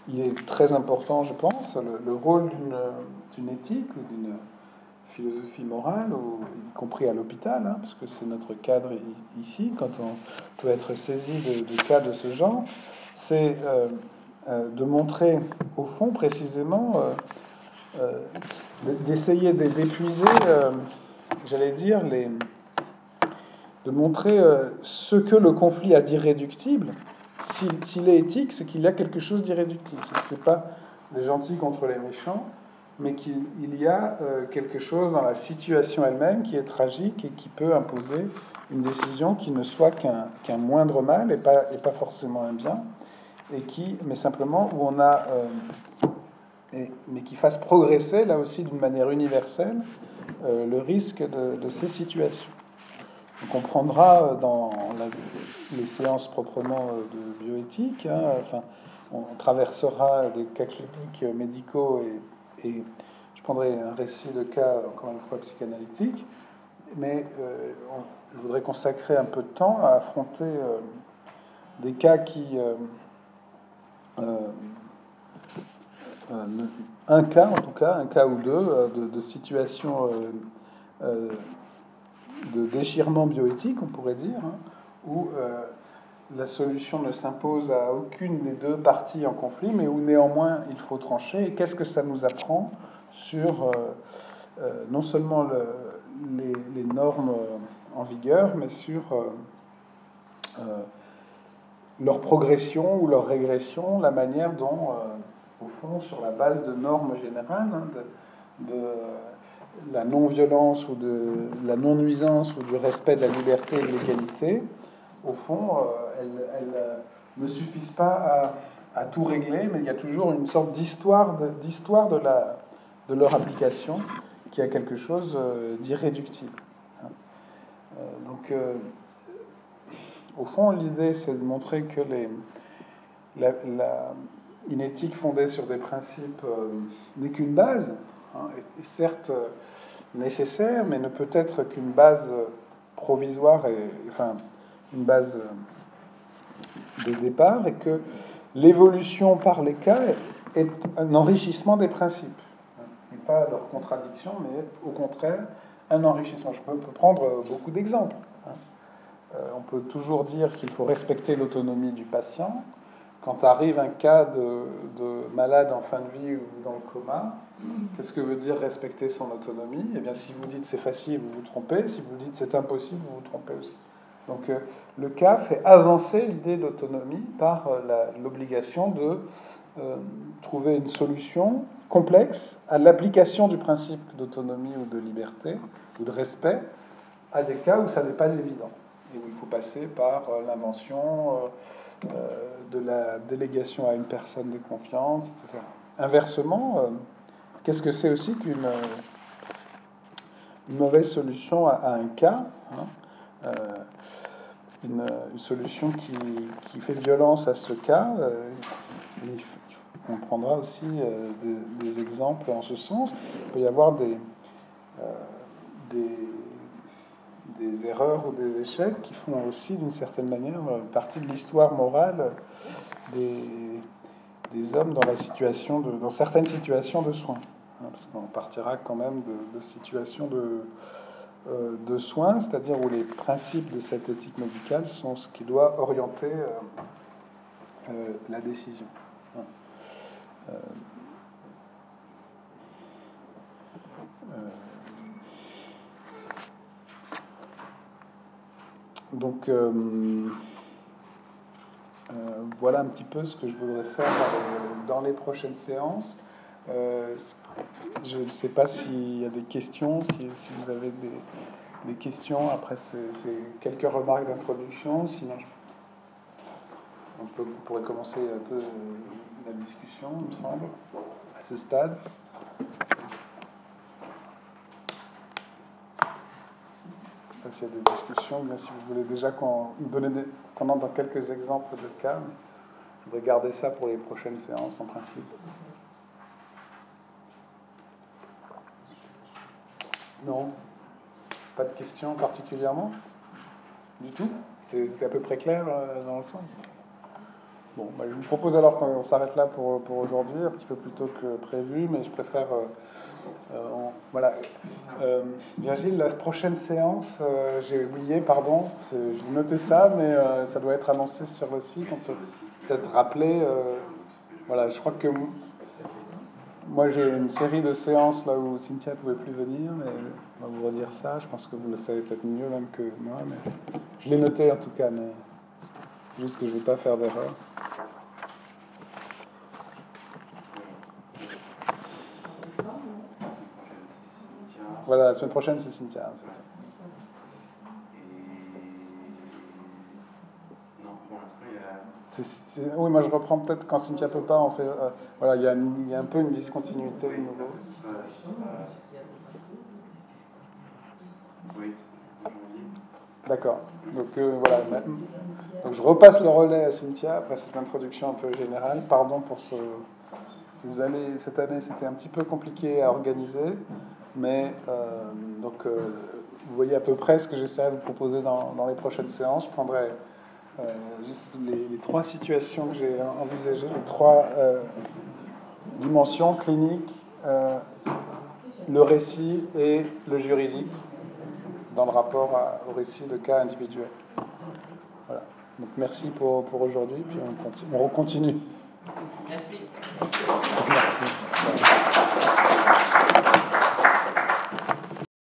il est très important, je pense, le, le rôle d'une éthique ou d'une philosophie morale, y compris à l'hôpital, hein, parce que c'est notre cadre ici, quand on peut être saisi de, cas de ce genre, c'est euh, euh, de montrer au fond précisément, euh, d'essayer d'épuiser, j'allais dire, les, de montrer ce que le conflit a d'irréductible. S'il est éthique, c'est qu'il y a quelque chose d'irréductible. Ce n'est pas les gentils contre les méchants, mais qu'il y a euh, quelque chose dans la situation elle-même qui est tragique et qui peut imposer une décision qui ne soit qu'un moindre mal et pas, et pas forcément un bien, et qui, mais simplement où on a, euh, et, mais qui fasse progresser là aussi d'une manière universelle euh, le risque de, ces situations. On comprendra dans les séances proprement de bioéthique, hein, on traversera des cas cliniques médicaux et je prendrai un récit de cas, encore une fois, psychanalytique, mais euh, je voudrais consacrer un peu de temps à affronter euh, des cas qui... Euh, un cas, en tout cas, un cas ou deux, de, de situations de déchirement bioéthique, on pourrait dire, hein, où la solution ne s'impose à aucune des deux parties en conflit, mais où néanmoins il faut trancher. Et qu'est-ce que ça nous apprend sur euh, euh, non seulement les, normes en vigueur, mais sur euh, leur progression ou leur régression, la manière dont, au fond, sur la base de normes générales, hein, de la non-violence ou de la non-nuisance ou du respect de la liberté et de l'égalité, au fond, elles, euh, ne suffisent pas à, tout régler, mais il y a toujours une sorte d'histoire d'histoire de, la, de leur application qui a quelque chose euh, d'irréductible. Hein. Euh, donc, au fond, l'idée, c'est de montrer que les, une éthique fondée sur des principes n'est qu'une base, hein, certes nécessaire, mais ne peut être qu'une base provisoire et enfin une base de départ et que l'évolution par les cas est un enrichissement des principes. Et pas leur contradiction, mais au contraire un enrichissement. Je peux, prendre beaucoup d'exemples. Hein. Euh, on peut toujours dire qu'il faut respecter l'autonomie du patient, quand arrive un cas de, malade en fin de vie ou dans le coma, qu'est-ce que veut dire respecter son autonomie Eh bien, si vous dites c'est facile, vous vous trompez. Si vous dites c'est impossible, vous vous trompez aussi. Donc, euh, le cas fait avancer l'idée d'autonomie par euh, l'obligation de euh, trouver une solution complexe à l'application du principe d'autonomie ou de liberté ou de respect à des cas où ça n'est pas évident et où il faut passer par l'invention de la délégation à une personne de confiance, etc. Inversement, qu'est-ce que c'est aussi qu'une mauvaise solution à, un cas hein, euh, une, solution qui, qui, fait violence à ce cas. on prendra aussi des, exemples en ce sens. Il peut y avoir des, des erreurs ou des échecs qui font aussi d'une certaine manière euh, partie de l'histoire morale des, des, hommes dans, la situation de, dans certaines situations de soins. Parce qu'on partira quand même de, situations de, euh, de soins, c'est-à-dire où les principes de cette éthique médicale sont ce qui doit orienter euh, la décision. Hein. Donc euh, euh, voilà un petit peu ce que je voudrais faire euh, dans les prochaines séances. Je ne sais pas s'il y a des questions, si, vous avez des, questions après ces, quelques remarques d'introduction. Sinon, on, peut, pourrait commencer un peu la discussion, il me semble, à ce stade. s'il y a des discussions, bien si vous voulez déjà qu'on qu'on entre dans quelques exemples de cas. Je voudrais garder ça pour les prochaines séances en principe. Non Pas de questions particulièrement? Du tout? C'est à peu près clair euh, dans l'ensemble? Bon, bah, je vous propose alors qu'on s'arrête là pour, pour aujourd'hui, un petit peu plus tôt que prévu, mais je préfère. Euh, euh, voilà. Virgile, la prochaine séance, j'ai oublié, pardon, j'ai noté ça, mais ça doit être annoncé sur le site. On peut peut-être rappeler. voilà, je crois que moi j'ai une série de séances là où Cynthia ne pouvait plus venir, mais on va vous redire ça. Je pense que vous le savez peut-être mieux même que moi, mais je l'ai noté en tout cas, mais c'est juste que je ne veux pas faire d'erreur. Voilà, la semaine prochaine, c'est Cynthia, c'est ça. Oui, moi je reprends peut-être quand Cynthia peut pas, on fait. Euh, voilà, il y, a un peu une discontinuité nouveau. D'accord. Donc euh, voilà. Donc je repasse le relais à Cynthia après cette introduction un peu générale. Pardon pour ce, ces. Cette année, c'était un petit peu compliqué à organiser. Mais euh, donc, vous voyez à peu près ce que j'essaierai de vous proposer dans, dans, les prochaines séances. Je prendrai euh, les, trois situations que j'ai envisagées, les trois euh, dimensions cliniques, euh, le récit et le juridique dans le rapport au récit de cas individuels. Voilà. Donc merci pour, pour aujourd'hui, puis on, continue, on continue. Merci. Merci.